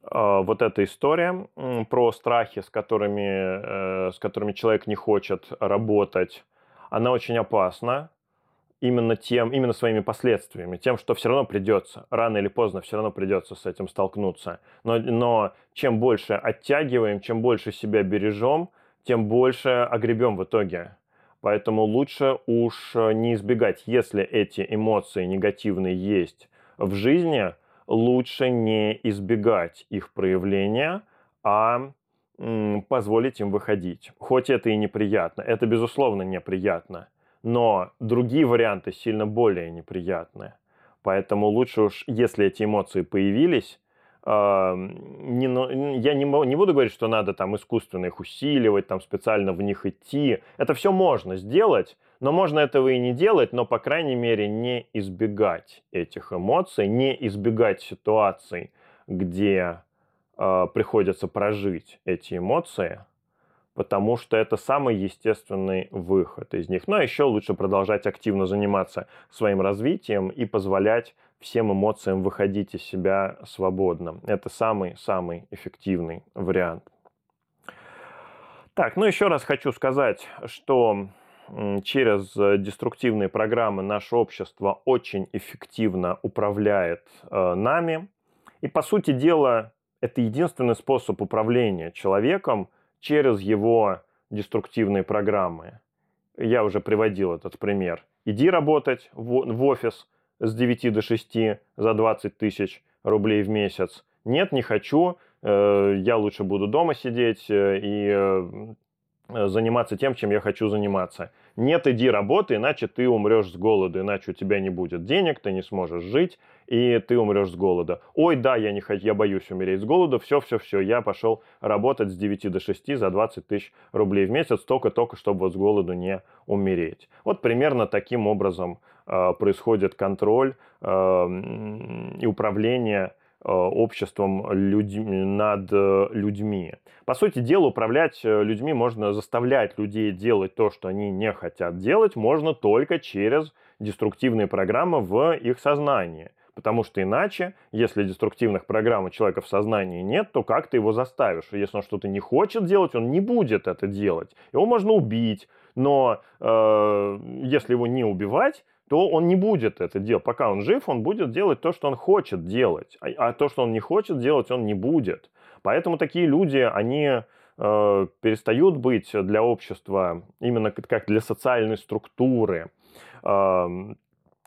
э, вот эта история про страхи, с которыми, э, с которыми человек не хочет работать, она очень опасна именно тем, именно своими последствиями, тем, что все равно придется, рано или поздно все равно придется с этим столкнуться. Но, но чем больше оттягиваем, чем больше себя бережем, тем больше огребем в итоге. Поэтому лучше уж не избегать, если эти эмоции негативные есть в жизни лучше не избегать их проявления, а позволить им выходить. Хоть это и неприятно, это безусловно неприятно, но другие варианты сильно более неприятные. Поэтому лучше уж, если эти эмоции появились, не, я не, не буду говорить, что надо там искусственно их усиливать, там специально в них идти. Это все можно сделать, но можно этого и не делать, но, по крайней мере, не избегать этих эмоций, не избегать ситуаций, где э, приходится прожить эти эмоции, потому что это самый естественный выход из них. Но еще лучше продолжать активно заниматься своим развитием и позволять всем эмоциям выходить из себя свободно. Это самый-самый эффективный вариант. Так, ну еще раз хочу сказать, что через деструктивные программы наше общество очень эффективно управляет э, нами. И, по сути дела, это единственный способ управления человеком через его деструктивные программы. Я уже приводил этот пример. Иди работать в офис с 9 до 6 за 20 тысяч рублей в месяц. Нет, не хочу. Э, я лучше буду дома сидеть э, и Э, заниматься тем, чем я хочу заниматься. Нет, иди работай, иначе ты умрешь с голода, иначе у тебя не будет денег, ты не сможешь жить, и ты умрешь с голода. Ой, да, я не хочу, я боюсь умереть с голода, все-все-все, я пошел работать с 9 до 6 за 20 тысяч рублей в месяц, только-только, чтобы вот с голоду не умереть. Вот примерно таким образом э, происходит контроль э, и управление Э, обществом людь... над э, людьми. По сути дела, управлять э, людьми можно заставлять людей делать то, что они не хотят делать, можно только через деструктивные программы в их сознании. Потому что иначе, если деструктивных программ у человека в сознании нет, то как ты его заставишь? Если он что-то не хочет делать, он не будет это делать. Его можно убить, но э, если его не убивать, то он не будет это делать. Пока он жив, он будет делать то, что он хочет делать. А, а то, что он не хочет делать, он не будет. Поэтому такие люди, они э, перестают быть для общества, именно как для социальной структуры, э,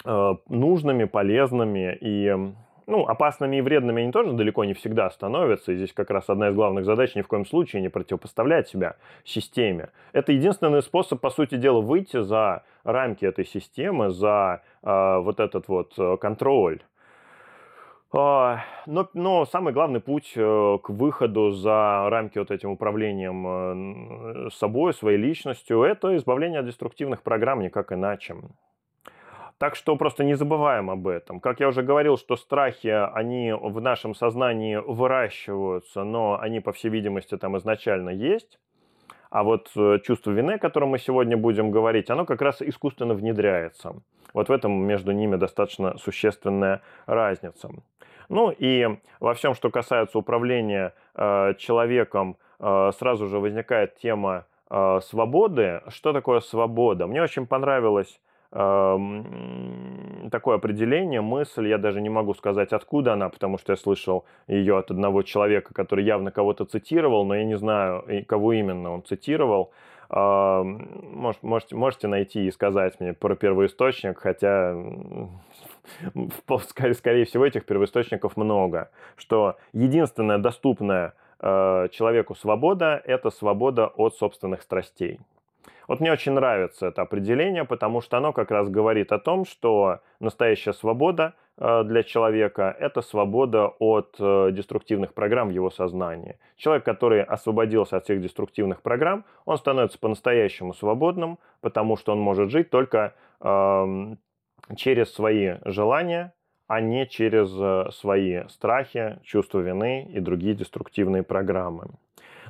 э, нужными, полезными и ну, опасными и вредными они тоже далеко не всегда становятся. И здесь как раз одна из главных задач ни в коем случае не противопоставлять себя системе. Это единственный способ, по сути дела, выйти за рамки этой системы, за э, вот этот вот э, контроль. А, но, но самый главный путь э, к выходу за рамки вот этим управлением э, собой, своей личностью, это избавление от деструктивных программ, никак иначе. Так что просто не забываем об этом. Как я уже говорил, что страхи, они в нашем сознании выращиваются, но они, по всей видимости, там изначально есть. А вот э, чувство вины, о котором мы сегодня будем говорить, оно как раз искусственно внедряется. Вот в этом между ними достаточно существенная разница. Ну и во всем, что касается управления э, человеком, э, сразу же возникает тема э, свободы. Что такое свобода? Мне очень понравилось такое определение, мысль, я даже не могу сказать, откуда она, потому что я слышал ее от одного человека, который явно кого-то цитировал, но я не знаю, кого именно он цитировал. Может, можете, можете найти и сказать мне про первоисточник, хотя, *laughs* скорее, всего, этих первоисточников много. Что единственная доступная э, человеку свобода – это свобода от собственных страстей. Вот мне очень нравится это определение, потому что оно как раз говорит о том, что настоящая свобода э, для человека – это свобода от э, деструктивных программ в его сознании. Человек, который освободился от всех деструктивных программ, он становится по-настоящему свободным, потому что он может жить только э, через свои желания, а не через э, свои страхи, чувство вины и другие деструктивные программы.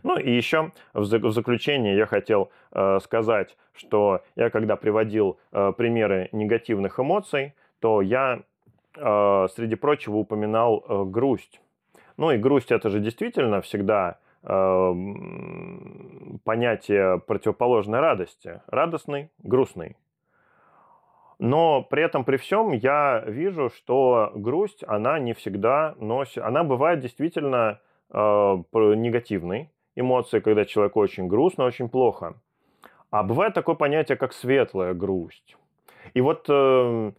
Ну и еще в заключение я хотел э, сказать, что я когда приводил э, примеры негативных эмоций, то я, э, среди прочего, упоминал грусть. Ну и грусть это же действительно всегда э, понятие противоположной радости. Радостный, грустный. Но при этом, при всем, я вижу, что грусть, она не всегда носит... Она бывает действительно э, негативной эмоции, когда человеку очень грустно, очень плохо. А бывает такое понятие, как светлая грусть. И вот э,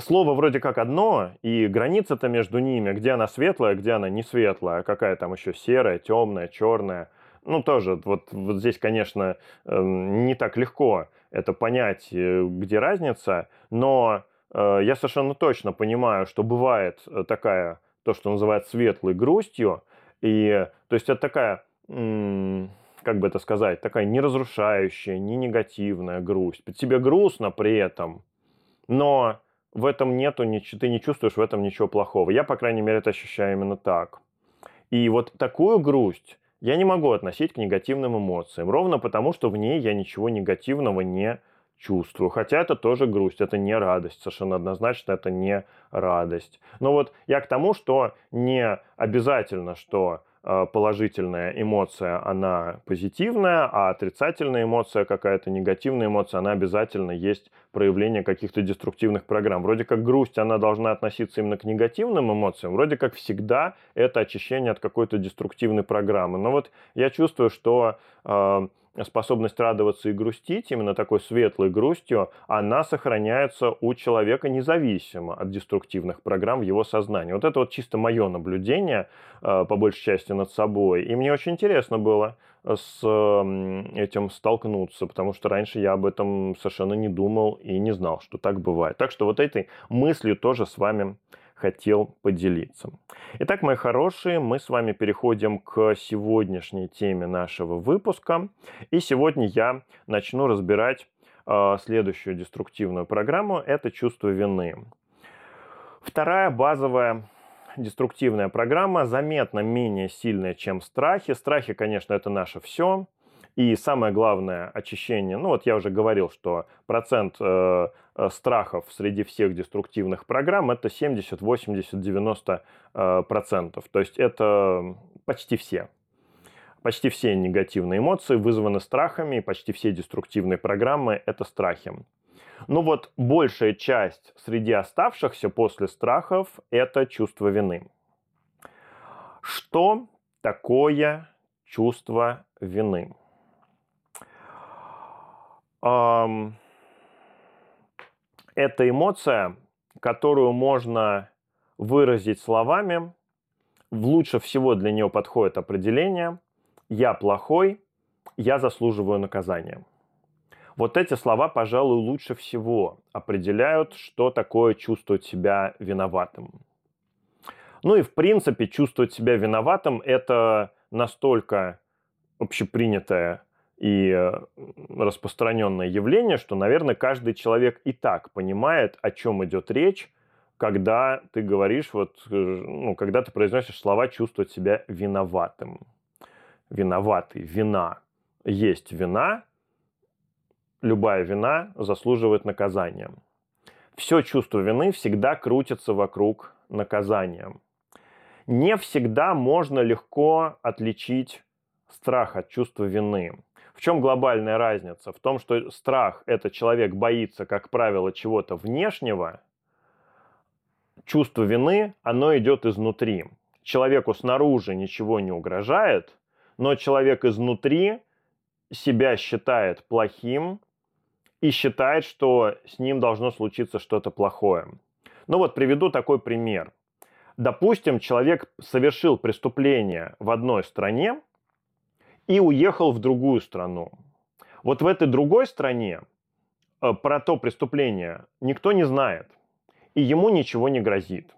слово вроде как одно, и граница-то между ними, где она светлая, где она не светлая, какая там еще серая, темная, черная. Ну, тоже, вот, вот здесь, конечно, эм, не так легко это понять, э, где разница, но э, я совершенно точно понимаю, что бывает э, такая, то, что называют светлой грустью, и, то есть это такая, как бы это сказать, такая не разрушающая, не негативная грусть. Тебе грустно при этом, но в этом нету, ты не чувствуешь в этом ничего плохого. Я, по крайней мере, это ощущаю именно так. И вот такую грусть я не могу относить к негативным эмоциям, ровно потому, что в ней я ничего негативного не чувствую. Хотя это тоже грусть, это не радость, совершенно однозначно это не радость. Но вот я к тому, что не обязательно, что положительная эмоция, она позитивная, а отрицательная эмоция, какая-то негативная эмоция, она обязательно есть проявление каких-то деструктивных программ. Вроде как грусть, она должна относиться именно к негативным эмоциям, вроде как всегда это очищение от какой-то деструктивной программы. Но вот я чувствую, что э, способность радоваться и грустить, именно такой светлой грустью, она сохраняется у человека независимо от деструктивных программ в его сознании. Вот это вот чисто мое наблюдение, э, по большей части, над собой. И мне очень интересно было с этим столкнуться, потому что раньше я об этом совершенно не думал и не знал, что так бывает. Так что вот этой мыслью тоже с вами хотел поделиться. Итак, мои хорошие, мы с вами переходим к сегодняшней теме нашего выпуска. И сегодня я начну разбирать э, следующую деструктивную программу. Это чувство вины. Вторая базовая деструктивная программа заметно менее сильная, чем страхи. Страхи, конечно, это наше все. И самое главное очищение, ну вот я уже говорил, что процент э, э страхов среди всех деструктивных программ это 70, 80, 90 э, процентов. То есть это почти все. Почти все негативные эмоции вызваны страхами, и почти все деструктивные программы это страхи. Но вот большая часть среди оставшихся после страхов это чувство вины. Что такое чувство вины? Это эмоция, которую можно выразить словами. Лучше всего для нее подходит определение «я плохой, я заслуживаю наказания». Вот эти слова, пожалуй, лучше всего определяют, что такое чувствовать себя виноватым. Ну и в принципе чувствовать себя виноватым – это настолько общепринятое и э, распространенное явление, что, наверное, каждый человек и так понимает, о чем идет речь, когда ты говоришь, вот, э, ну, когда ты произносишь слова «чувствовать себя виноватым». Виноватый, вина. Есть вина, любая вина заслуживает наказания. Все чувство вины всегда крутится вокруг наказания. Не всегда можно легко отличить страх от чувства вины. В чем глобальная разница? В том, что страх – это человек боится, как правило, чего-то внешнего. Чувство вины, оно идет изнутри. Человеку снаружи ничего не угрожает, но человек изнутри себя считает плохим и считает, что с ним должно случиться что-то плохое. Ну вот приведу такой пример. Допустим, человек совершил преступление в одной стране, и уехал в другую страну. Вот в этой другой стране э, про то преступление никто не знает, и ему ничего не грозит.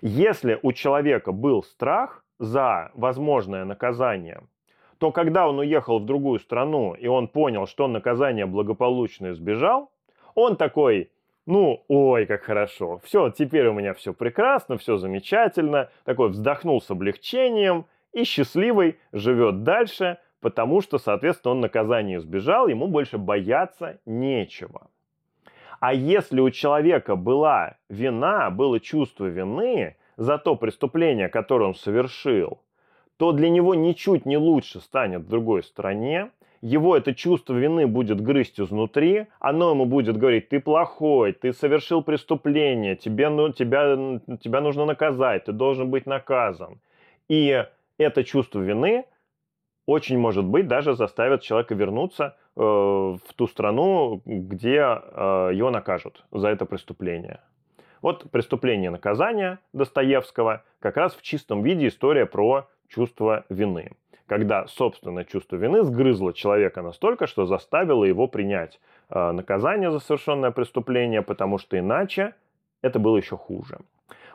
Если у человека был страх за возможное наказание, то когда он уехал в другую страну, и он понял, что наказание благополучно избежал, он такой, ну, ой, как хорошо, все, теперь у меня все прекрасно, все замечательно, такой вздохнул с облегчением – и счастливый живет дальше, потому что, соответственно, он наказание избежал, ему больше бояться нечего. А если у человека была вина, было чувство вины за то преступление, которое он совершил, то для него ничуть не лучше станет в другой стране, его это чувство вины будет грызть изнутри, оно ему будет говорить, ты плохой, ты совершил преступление, тебе, ну, тебя, тебя нужно наказать, ты должен быть наказан. И это чувство вины очень может быть даже заставит человека вернуться э, в ту страну, где э, его накажут за это преступление. Вот «Преступление и наказание» Достоевского как раз в чистом виде история про чувство вины. Когда собственное чувство вины сгрызло человека настолько, что заставило его принять э, наказание за совершенное преступление, потому что иначе это было еще хуже.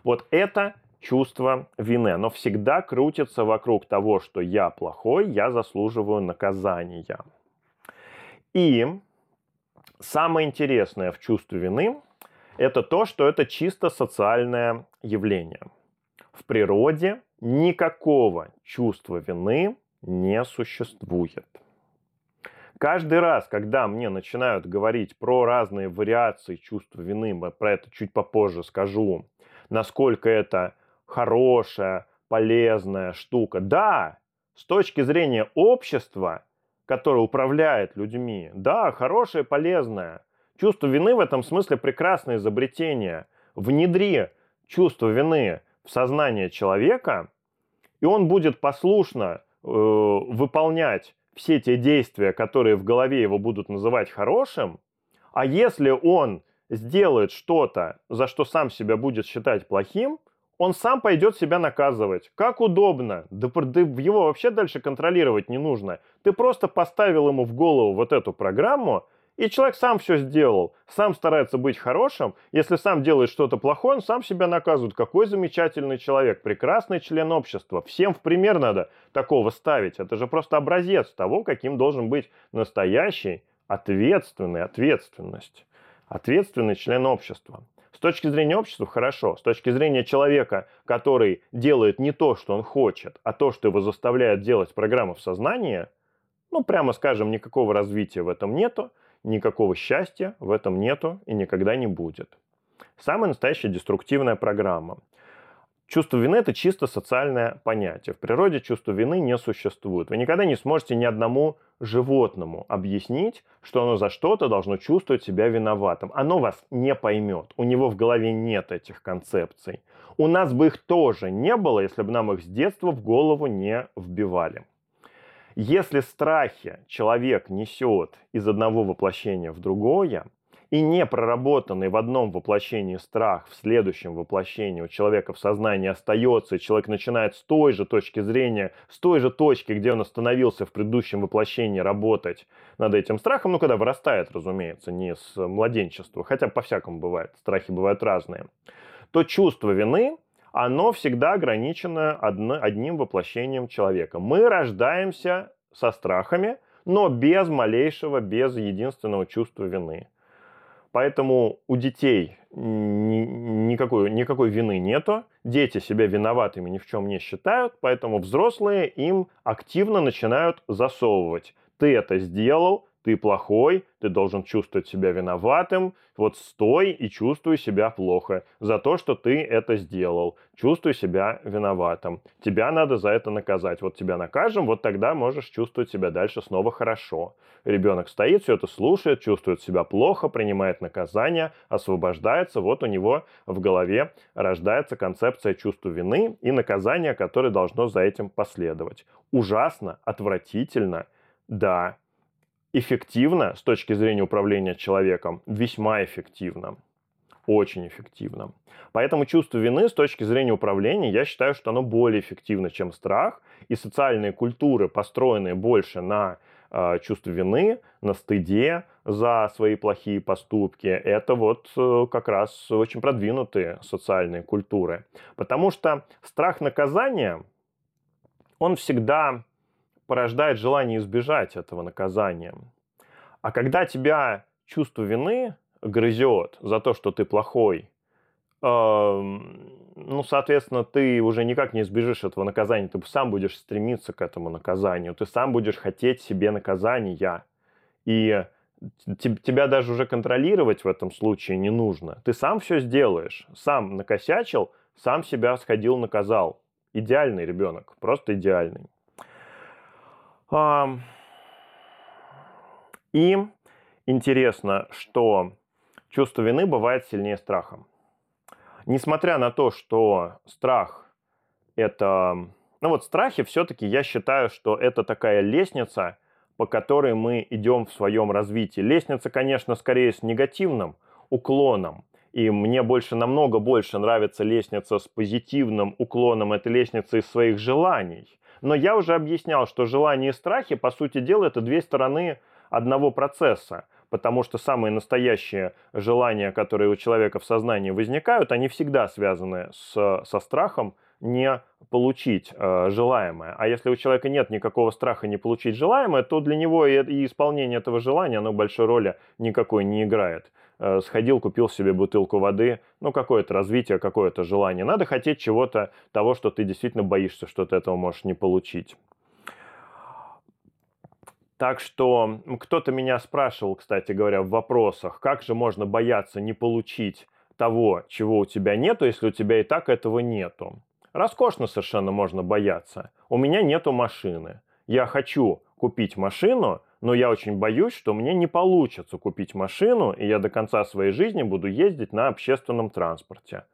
Вот это чувство вины. Оно всегда крутится вокруг того, что я плохой, я заслуживаю наказания. И самое интересное в чувстве вины – это то, что это чисто социальное явление. В природе никакого чувства вины не существует. Каждый раз, когда мне начинают говорить про разные вариации чувства вины, про это чуть попозже скажу, насколько это хорошая, полезная штука. Да, с точки зрения общества, которое управляет людьми, да, хорошее, полезное. Чувство вины в этом смысле прекрасное изобретение. Внедри чувство вины в сознание человека, и он будет послушно э, выполнять все те действия, которые в голове его будут называть хорошим, а если он сделает что-то, за что сам себя будет считать плохим, он сам пойдет себя наказывать. Как удобно. Да, да его вообще дальше контролировать не нужно. Ты просто поставил ему в голову вот эту программу, и человек сам все сделал, сам старается быть хорошим. Если сам делает что-то плохое, он сам себя наказывает. Какой замечательный человек, прекрасный член общества. Всем в пример надо такого ставить. Это же просто образец того, каким должен быть настоящий, ответственный, ответственность. Ответственный член общества. Точки зрения общества хорошо. С точки зрения человека, который делает не то, что он хочет, а то, что его заставляет делать программа в сознании, ну, прямо скажем, никакого развития в этом нету никакого счастья в этом нету и никогда не будет. Самая настоящая деструктивная программа. Чувство вины – это чисто социальное понятие. В природе чувство вины не существует. Вы никогда не сможете ни одному животному объяснить, что оно за что-то должно чувствовать себя виноватым. Оно вас не поймет. У него в голове нет этих концепций. У нас бы их тоже не было, если бы нам их с детства в голову не вбивали. Если страхи человек несет из одного воплощения в другое, и не проработанный в одном воплощении страх в следующем воплощении у человека в сознании остается, и человек начинает с той же точки зрения, с той же точки, где он остановился в предыдущем воплощении, работать над этим страхом, ну, когда вырастает, разумеется, не с младенчества, хотя по-всякому бывает, страхи бывают разные, то чувство вины оно всегда ограничено одним воплощением человека. Мы рождаемся со страхами, но без малейшего, без единственного чувства вины. Поэтому у детей никакой, никакой вины нету, дети себя виноватыми ни в чем не считают, поэтому взрослые им активно начинают засовывать. Ты это сделал, ты плохой, ты должен чувствовать себя виноватым, вот стой и чувствуй себя плохо за то, что ты это сделал. Чувствуй себя виноватым. Тебя надо за это наказать. Вот тебя накажем, вот тогда можешь чувствовать себя дальше снова хорошо. Ребенок стоит, все это слушает, чувствует себя плохо, принимает наказание, освобождается. Вот у него в голове рождается концепция чувства вины и наказания, которое должно за этим последовать. Ужасно, отвратительно, да, эффективно с точки зрения управления человеком, весьма эффективно. Очень эффективно. Поэтому чувство вины с точки зрения управления, я считаю, что оно более эффективно, чем страх. И социальные культуры, построенные больше на э, чувстве вины, на стыде за свои плохие поступки, это вот э, как раз очень продвинутые социальные культуры. Потому что страх наказания, он всегда порождает желание избежать этого наказания. А когда тебя чувство вины грызет за то, что ты плохой, э, ну, соответственно, ты уже никак не избежишь этого наказания. Ты сам будешь стремиться к этому наказанию. Ты сам будешь хотеть себе наказания. И тебя даже уже контролировать в этом случае не нужно. Ты сам все сделаешь. Сам накосячил, сам себя сходил, наказал. Идеальный ребенок. Просто идеальный. И интересно, что чувство вины бывает сильнее страха. Несмотря на то, что страх это... Ну вот страхи все-таки я считаю, что это такая лестница, по которой мы идем в своем развитии. Лестница, конечно, скорее с негативным уклоном. и мне больше, намного больше нравится лестница с позитивным уклоном, это лестница из своих желаний. Но я уже объяснял, что желания и страхи, по сути дела, это две стороны одного процесса потому что самые настоящие желания, которые у человека в сознании возникают, они всегда связаны с, со страхом не получить э, желаемое. А если у человека нет никакого страха не получить желаемое, то для него и, и исполнение этого желания, оно большой роли никакой не играет. Э, сходил, купил себе бутылку воды, ну какое-то развитие, какое-то желание. Надо хотеть чего-то, того, что ты действительно боишься, что ты этого можешь не получить. Так что кто-то меня спрашивал, кстати говоря, в вопросах, как же можно бояться не получить того, чего у тебя нету, если у тебя и так этого нету. Роскошно совершенно можно бояться. У меня нету машины. Я хочу купить машину, но я очень боюсь, что мне не получится купить машину, и я до конца своей жизни буду ездить на общественном транспорте.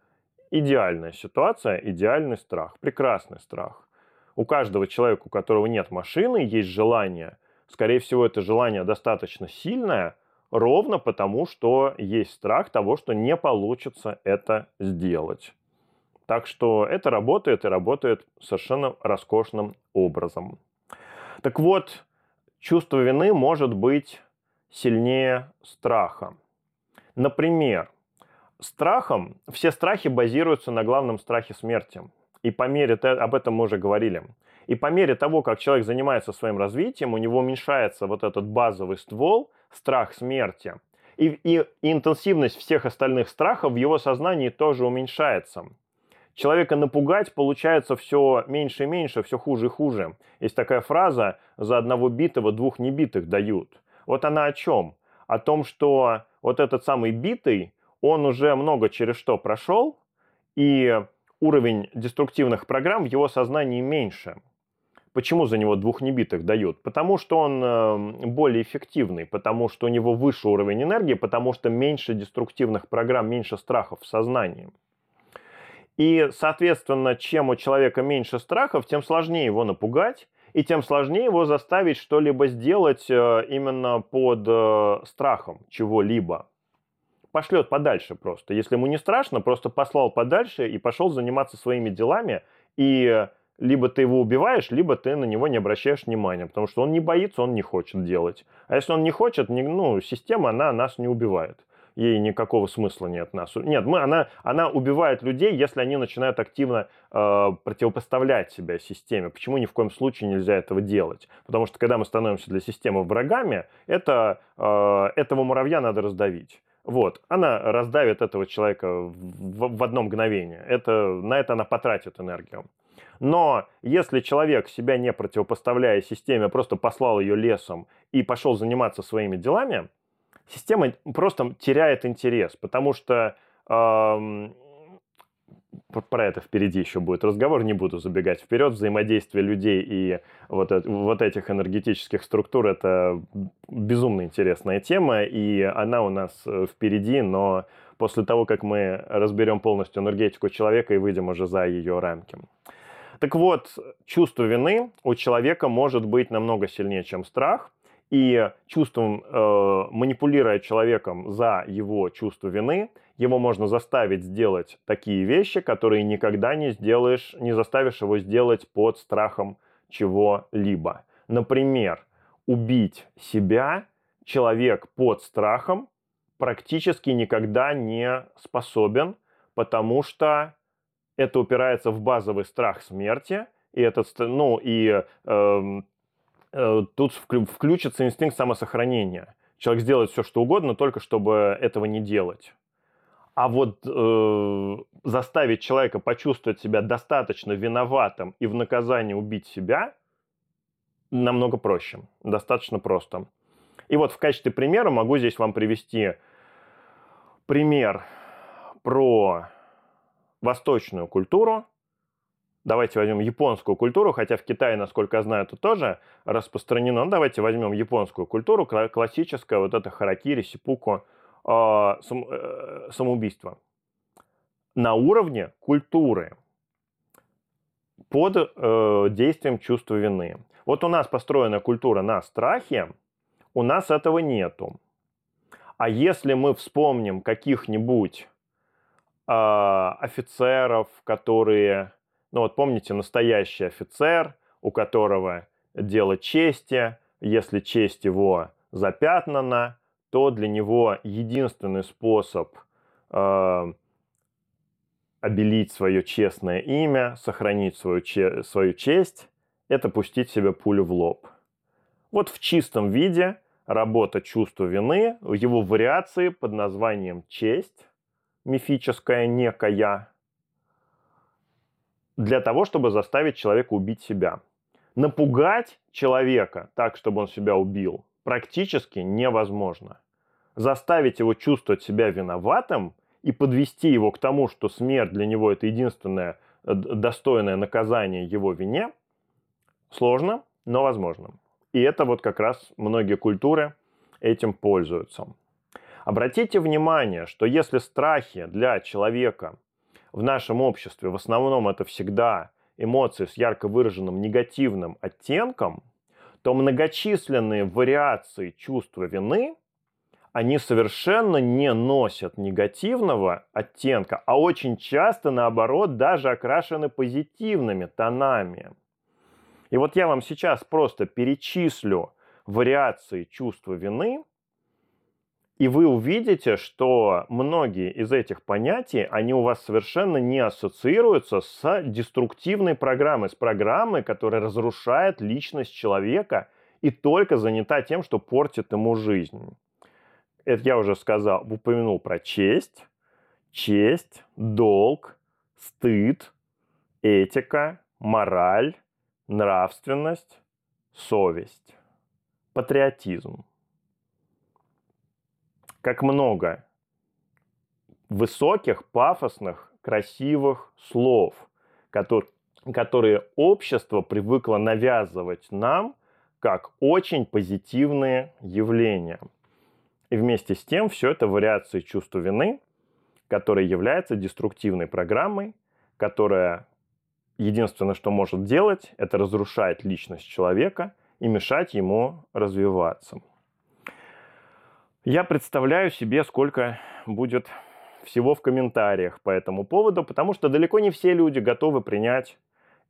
Идеальная ситуация, идеальный страх, прекрасный страх. У каждого человека, у которого нет машины, есть желание – Скорее всего, это желание достаточно сильное, ровно потому, что есть страх того, что не получится это сделать. Так что это работает и работает совершенно роскошным образом. Так вот, чувство вины может быть сильнее страха. Например, страхом, все страхи базируются на главном страхе смерти. И по мере, об этом мы уже говорили, и по мере того, как человек занимается своим развитием, у него уменьшается вот этот базовый ствол, страх смерти. И, и, и интенсивность всех остальных страхов в его сознании тоже уменьшается. Человека напугать получается все меньше и меньше, все хуже и хуже. Есть такая фраза «за одного битого двух небитых дают». Вот она о чем? О том, что вот этот самый битый, он уже много через что прошел, и уровень деструктивных программ в его сознании меньше. Почему за него двух небитых дают? Потому что он э, более эффективный, потому что у него выше уровень энергии, потому что меньше деструктивных программ, меньше страхов в сознании. И, соответственно, чем у человека меньше страхов, тем сложнее его напугать, и тем сложнее его заставить что-либо сделать э, именно под э, страхом чего-либо. Пошлет подальше просто. Если ему не страшно, просто послал подальше и пошел заниматься своими делами, и либо ты его убиваешь, либо ты на него не обращаешь внимания, потому что он не боится, он не хочет делать. А если он не хочет, ну, система, она нас не убивает. Ей никакого смысла нет нас. Нет, мы, она, она убивает людей, если они начинают активно э, противопоставлять себя системе. Почему ни в коем случае нельзя этого делать? Потому что когда мы становимся для системы врагами, это, э, этого муравья надо раздавить. Вот, она раздавит этого человека в, в одно мгновение. Это, на это она потратит энергию. Но если человек себя не противопоставляя системе, просто послал ее лесом и пошел заниматься своими делами, система просто теряет интерес, потому что эм, про это впереди еще будет разговор, не буду забегать вперед. Взаимодействие людей и вот, вот этих энергетических структур – это безумно интересная тема, и она у нас э, впереди, но после того, как мы разберем полностью энергетику человека и выйдем уже за ее рамки. Так вот, чувство вины у человека может быть намного сильнее, чем страх. И чувством, э, манипулируя человеком за его чувство вины, его можно заставить сделать такие вещи, которые никогда не сделаешь, не заставишь его сделать под страхом чего-либо. Например, убить себя человек под страхом практически никогда не способен, потому что это упирается в базовый страх смерти, и этот, ну, и э, тут включится инстинкт самосохранения. Человек сделает все, что угодно, только чтобы этого не делать. А вот э, заставить человека почувствовать себя достаточно виноватым и в наказание убить себя намного проще, достаточно просто. И вот в качестве примера могу здесь вам привести пример про восточную культуру, давайте возьмем японскую культуру, хотя в Китае, насколько я знаю, это тоже распространено. Но давайте возьмем японскую культуру, классическое вот это харакири, сипуку, э, сам, э, самоубийство. На уровне культуры под э, действием чувства вины. Вот у нас построена культура на страхе, у нас этого нету. А если мы вспомним каких-нибудь э, офицеров, которые, ну вот помните, настоящий офицер, у которого дело чести, если честь его запятнана, то для него единственный способ э, обелить свое честное имя, сохранить свою, че- свою честь, это пустить себе пулю в лоб. Вот в чистом виде работа чувства вины, его вариации под названием честь, мифическая некая, для того, чтобы заставить человека убить себя. Напугать человека так, чтобы он себя убил, практически невозможно. Заставить его чувствовать себя виноватым и подвести его к тому, что смерть для него это единственное э, достойное наказание его вине, сложно, но возможно. И это вот как раз многие культуры этим пользуются. Обратите внимание, что если страхи для человека в нашем обществе в основном это всегда эмоции с ярко выраженным негативным оттенком, то многочисленные вариации чувства вины они совершенно не носят негативного оттенка, а очень часто, наоборот, даже окрашены позитивными тонами. И вот я вам сейчас просто перечислю вариации чувства вины, и вы увидите, что многие из этих понятий, они у вас совершенно не ассоциируются с деструктивной программой, с программой, которая разрушает личность человека и только занята тем, что портит ему жизнь это я уже сказал, упомянул про честь, честь, долг, стыд, этика, мораль, нравственность, совесть, патриотизм. Как много высоких, пафосных, красивых слов, которые, которые общество привыкло навязывать нам как очень позитивные явления – и вместе с тем все это вариации чувства вины, которая является деструктивной программой, которая единственное, что может делать, это разрушать личность человека и мешать ему развиваться. Я представляю себе, сколько будет всего в комментариях по этому поводу, потому что далеко не все люди готовы принять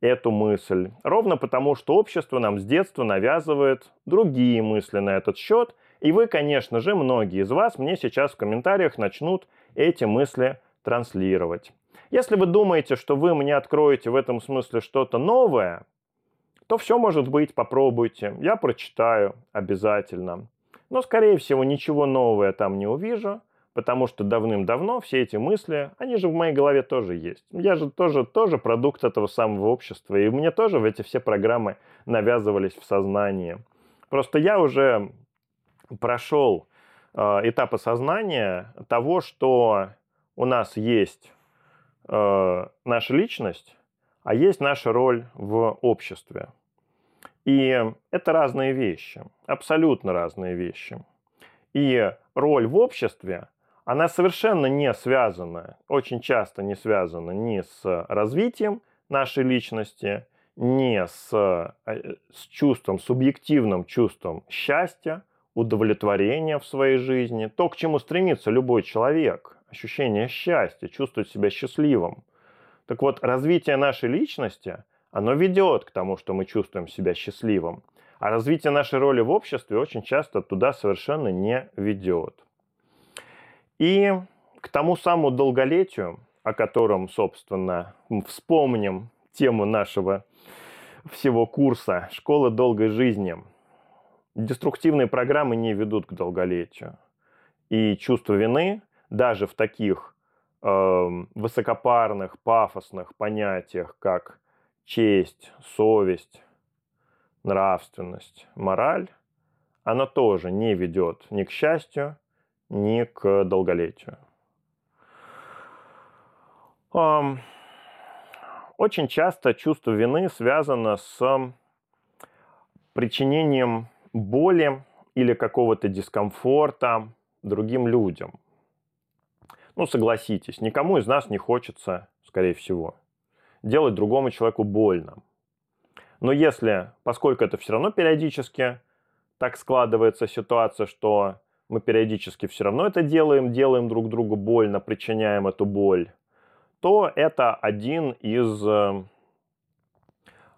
эту мысль. Ровно потому, что общество нам с детства навязывает другие мысли на этот счет – и вы, конечно же, многие из вас мне сейчас в комментариях начнут эти мысли транслировать. Если вы думаете, что вы мне откроете в этом смысле что-то новое, то все может быть, попробуйте. Я прочитаю обязательно. Но, скорее всего, ничего нового я там не увижу, потому что давным-давно все эти мысли, они же в моей голове тоже есть. Я же тоже, тоже продукт этого самого общества, и мне тоже в эти все программы навязывались в сознании. Просто я уже прошел э, этап осознания того, что у нас есть э, наша личность, а есть наша роль в обществе. И это разные вещи, абсолютно разные вещи. И роль в обществе, она совершенно не связана, очень часто не связана ни с развитием нашей личности, ни с, э, с чувством, субъективным чувством счастья, удовлетворение в своей жизни, то, к чему стремится любой человек, ощущение счастья, чувствовать себя счастливым. Так вот, развитие нашей личности, оно ведет к тому, что мы чувствуем себя счастливым. А развитие нашей роли в обществе очень часто туда совершенно не ведет. И к тому самому долголетию, о котором, собственно, вспомним тему нашего всего курса «Школа долгой жизни», Деструктивные программы не ведут к долголетию. И чувство вины даже в таких э, высокопарных, пафосных понятиях, как честь, совесть, нравственность, мораль, оно тоже не ведет ни к счастью, ни к долголетию. Очень часто чувство вины связано с причинением боли или какого-то дискомфорта другим людям. Ну, согласитесь, никому из нас не хочется, скорее всего, делать другому человеку больно. Но если, поскольку это все равно периодически так складывается ситуация, что мы периодически все равно это делаем, делаем друг другу больно, причиняем эту боль, то это один из э,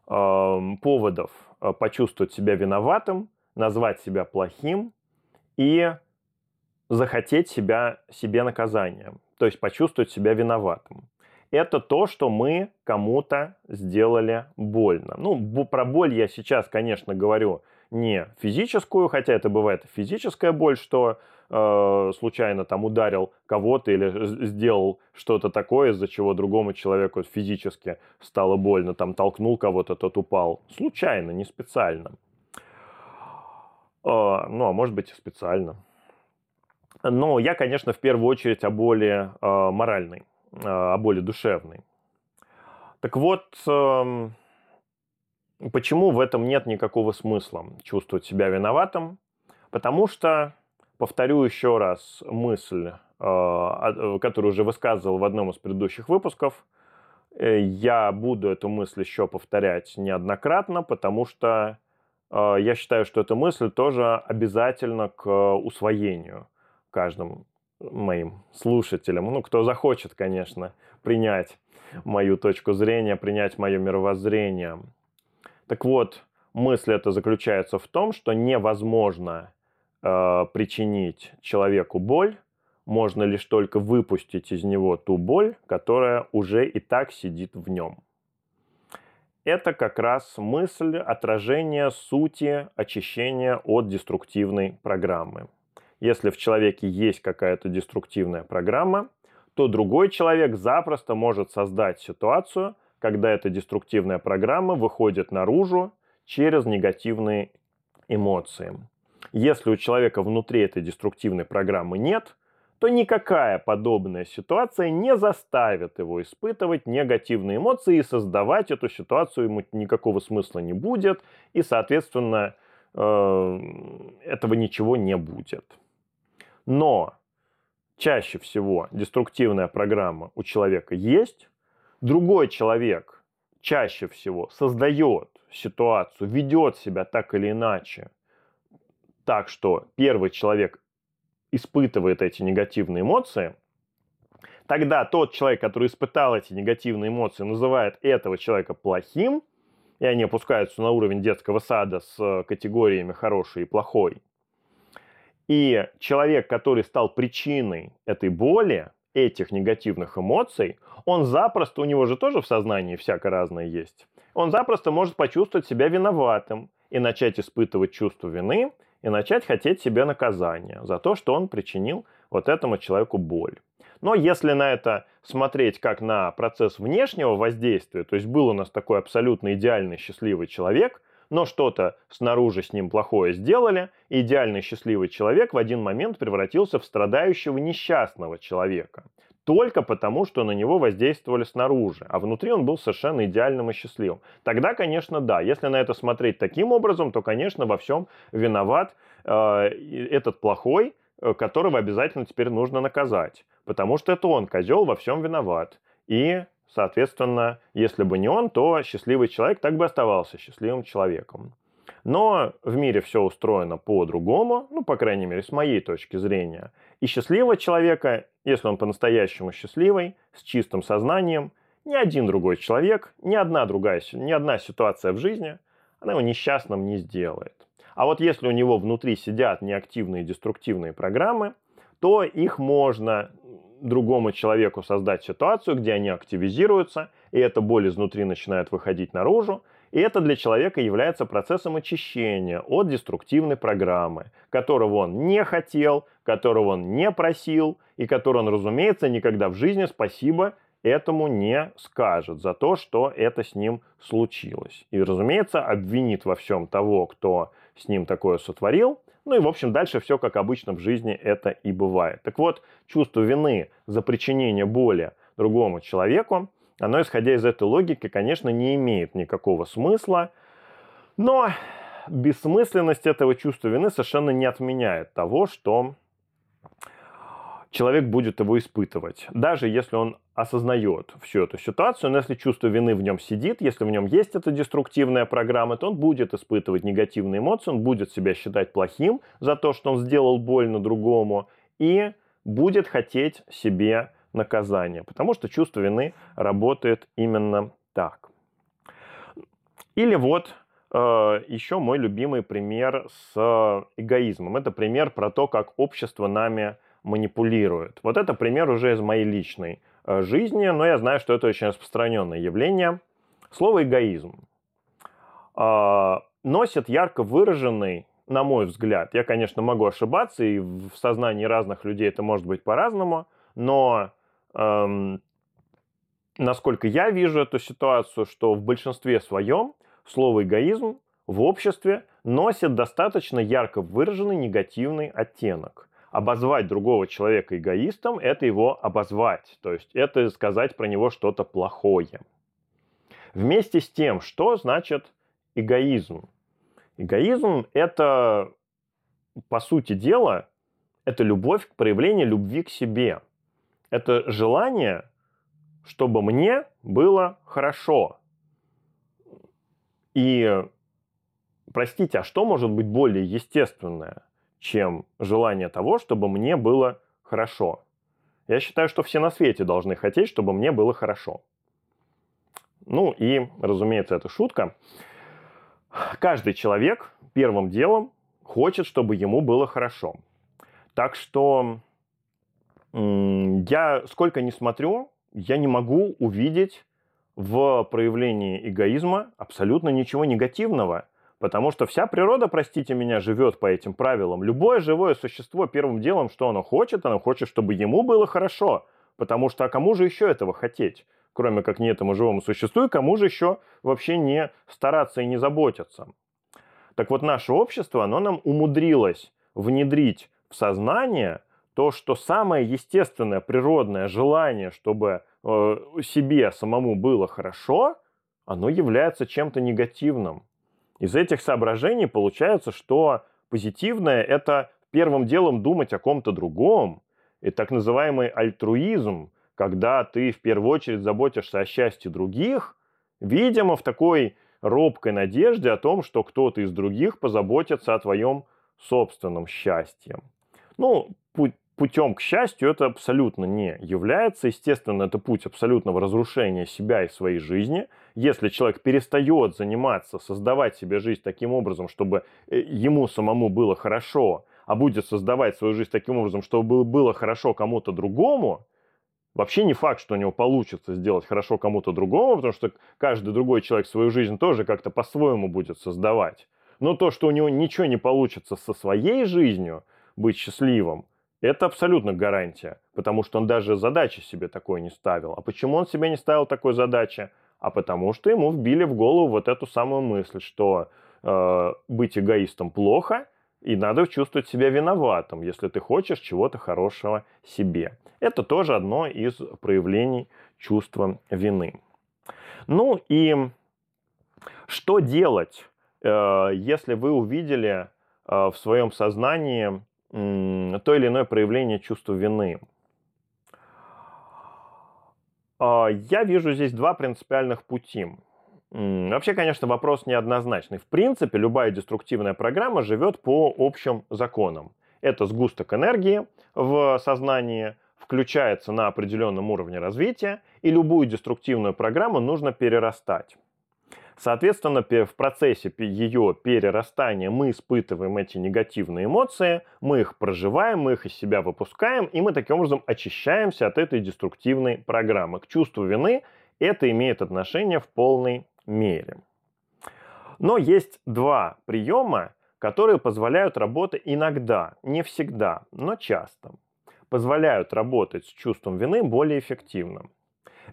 э, поводов почувствовать себя виноватым, назвать себя плохим и захотеть себя, себе наказанием, то есть почувствовать себя виноватым. Это то, что мы кому-то сделали больно. Ну, про боль я сейчас, конечно, говорю не физическую, хотя это бывает физическая боль, что э, случайно там ударил кого-то или сделал что-то такое, из-за чего другому человеку физически стало больно, там толкнул кого-то, тот упал. Случайно, не специально. Э, ну, а может быть и специально. Но я, конечно, в первую очередь о боли э, моральной, о боли душевной. Так вот, э, Почему в этом нет никакого смысла чувствовать себя виноватым? Потому что, повторю еще раз мысль, э, которую уже высказывал в одном из предыдущих выпусков, э, я буду эту мысль еще повторять неоднократно, потому что э, я считаю, что эта мысль тоже обязательна к усвоению каждым моим слушателям, ну, кто захочет, конечно, принять мою точку зрения, принять мое мировоззрение. Так вот, мысль эта заключается в том, что невозможно э, причинить человеку боль, можно лишь только выпустить из него ту боль, которая уже и так сидит в нем. Это как раз мысль отражения сути очищения от деструктивной программы. Если в человеке есть какая-то деструктивная программа, то другой человек запросто может создать ситуацию, когда эта деструктивная программа выходит наружу через негативные эмоции. Если у человека внутри этой деструктивной программы нет, то никакая подобная ситуация не заставит его испытывать негативные эмоции и создавать эту ситуацию ему никакого смысла не будет, и, соответственно, э, этого ничего не будет. Но чаще всего деструктивная программа у человека есть, другой человек чаще всего создает ситуацию, ведет себя так или иначе, так что первый человек испытывает эти негативные эмоции, тогда тот человек, который испытал эти негативные эмоции, называет этого человека плохим, и они опускаются на уровень детского сада с категориями хороший и плохой. И человек, который стал причиной этой боли, этих негативных эмоций, он запросто, у него же тоже в сознании всякое разное есть, он запросто может почувствовать себя виноватым и начать испытывать чувство вины, и начать хотеть себе наказания за то, что он причинил вот этому человеку боль. Но если на это смотреть как на процесс внешнего воздействия, то есть был у нас такой абсолютно идеальный счастливый человек, но что-то снаружи с ним плохое сделали, и идеальный счастливый человек в один момент превратился в страдающего несчастного человека. Только потому, что на него воздействовали снаружи, а внутри он был совершенно идеальным и счастливым. Тогда, конечно, да. Если на это смотреть таким образом, то, конечно, во всем виноват э, этот плохой, э, которого обязательно теперь нужно наказать. Потому что это он, козел, во всем виноват. И Соответственно, если бы не он, то счастливый человек так бы оставался счастливым человеком. Но в мире все устроено по-другому, ну, по крайней мере, с моей точки зрения. И счастливого человека, если он по-настоящему счастливый, с чистым сознанием, ни один другой человек, ни одна другая, ни одна ситуация в жизни, она его несчастным не сделает. А вот если у него внутри сидят неактивные деструктивные программы, то их можно другому человеку создать ситуацию, где они активизируются, и эта боль изнутри начинает выходить наружу, и это для человека является процессом очищения от деструктивной программы, которого он не хотел, которого он не просил, и который он, разумеется, никогда в жизни спасибо этому не скажет за то, что это с ним случилось. И, разумеется, обвинит во всем того, кто с ним такое сотворил – ну и, в общем, дальше все как обычно в жизни это и бывает. Так вот, чувство вины за причинение боли другому человеку, оно, исходя из этой логики, конечно, не имеет никакого смысла, но бессмысленность этого чувства вины совершенно не отменяет того, что человек будет его испытывать. Даже если он осознает всю эту ситуацию, но если чувство вины в нем сидит, если в нем есть эта деструктивная программа, то он будет испытывать негативные эмоции, он будет себя считать плохим за то, что он сделал больно другому, и будет хотеть себе наказание, потому что чувство вины работает именно так. Или вот э, еще мой любимый пример с эгоизмом. Это пример про то, как общество нами манипулирует. Вот это пример уже из моей личной э, жизни, но я знаю, что это очень распространенное явление. Слово эгоизм э, носит ярко выраженный, на мой взгляд, я, конечно, могу ошибаться, и в сознании разных людей это может быть по-разному, но эм, насколько я вижу эту ситуацию, что в большинстве своем слово эгоизм в обществе носит достаточно ярко выраженный негативный оттенок. Обозвать другого человека эгоистом – это его обозвать, то есть это сказать про него что-то плохое. Вместе с тем, что значит эгоизм? Эгоизм – это, по сути дела, это любовь к проявлению любви к себе. Это желание, чтобы мне было хорошо, и, простите, а что может быть более естественное, чем желание того, чтобы мне было хорошо? Я считаю, что все на свете должны хотеть, чтобы мне было хорошо. Ну и, разумеется, это шутка. Каждый человек первым делом хочет, чтобы ему было хорошо. Так что я сколько не смотрю, я не могу увидеть в проявлении эгоизма абсолютно ничего негативного. Потому что вся природа, простите меня, живет по этим правилам. Любое живое существо первым делом, что оно хочет, оно хочет, чтобы ему было хорошо. Потому что а кому же еще этого хотеть? Кроме как не этому живому существу, и кому же еще вообще не стараться и не заботиться? Так вот, наше общество, оно нам умудрилось внедрить в сознание то, что самое естественное, природное желание, чтобы э, себе самому было хорошо, оно является чем-то негативным. Из этих соображений получается, что позитивное – это первым делом думать о ком-то другом, и так называемый альтруизм, когда ты в первую очередь заботишься о счастье других, видимо, в такой робкой надежде о том, что кто-то из других позаботится о твоем собственном счастье. Ну, путем к счастью это абсолютно не является. Естественно, это путь абсолютного разрушения себя и своей жизни. Если человек перестает заниматься, создавать себе жизнь таким образом, чтобы э, ему самому было хорошо, а будет создавать свою жизнь таким образом, чтобы было хорошо кому-то другому, вообще не факт, что у него получится сделать хорошо кому-то другому, потому что каждый другой человек свою жизнь тоже как-то по-своему будет создавать. Но то, что у него ничего не получится со своей жизнью, быть счастливым, это абсолютно гарантия, потому что он даже задачи себе такой не ставил. А почему он себе не ставил такой задачи? А потому что ему вбили в голову вот эту самую мысль, что э, быть эгоистом плохо, и надо чувствовать себя виноватым, если ты хочешь чего-то хорошего себе. Это тоже одно из проявлений чувства вины. Ну и что делать, э, если вы увидели э, в своем сознании то или иное проявление чувства вины. А, я вижу здесь два принципиальных пути. Вообще, конечно, вопрос неоднозначный. В принципе, любая деструктивная программа живет по общим законам. Это сгусток энергии в сознании, включается на определенном уровне развития, и любую деструктивную программу нужно перерастать. Соответственно, в процессе ее перерастания мы испытываем эти негативные эмоции, мы их проживаем, мы их из себя выпускаем, и мы таким образом очищаемся от этой деструктивной программы. К чувству вины это имеет отношение в полной мере. Но есть два приема, которые позволяют работать иногда, не всегда, но часто. Позволяют работать с чувством вины более эффективно.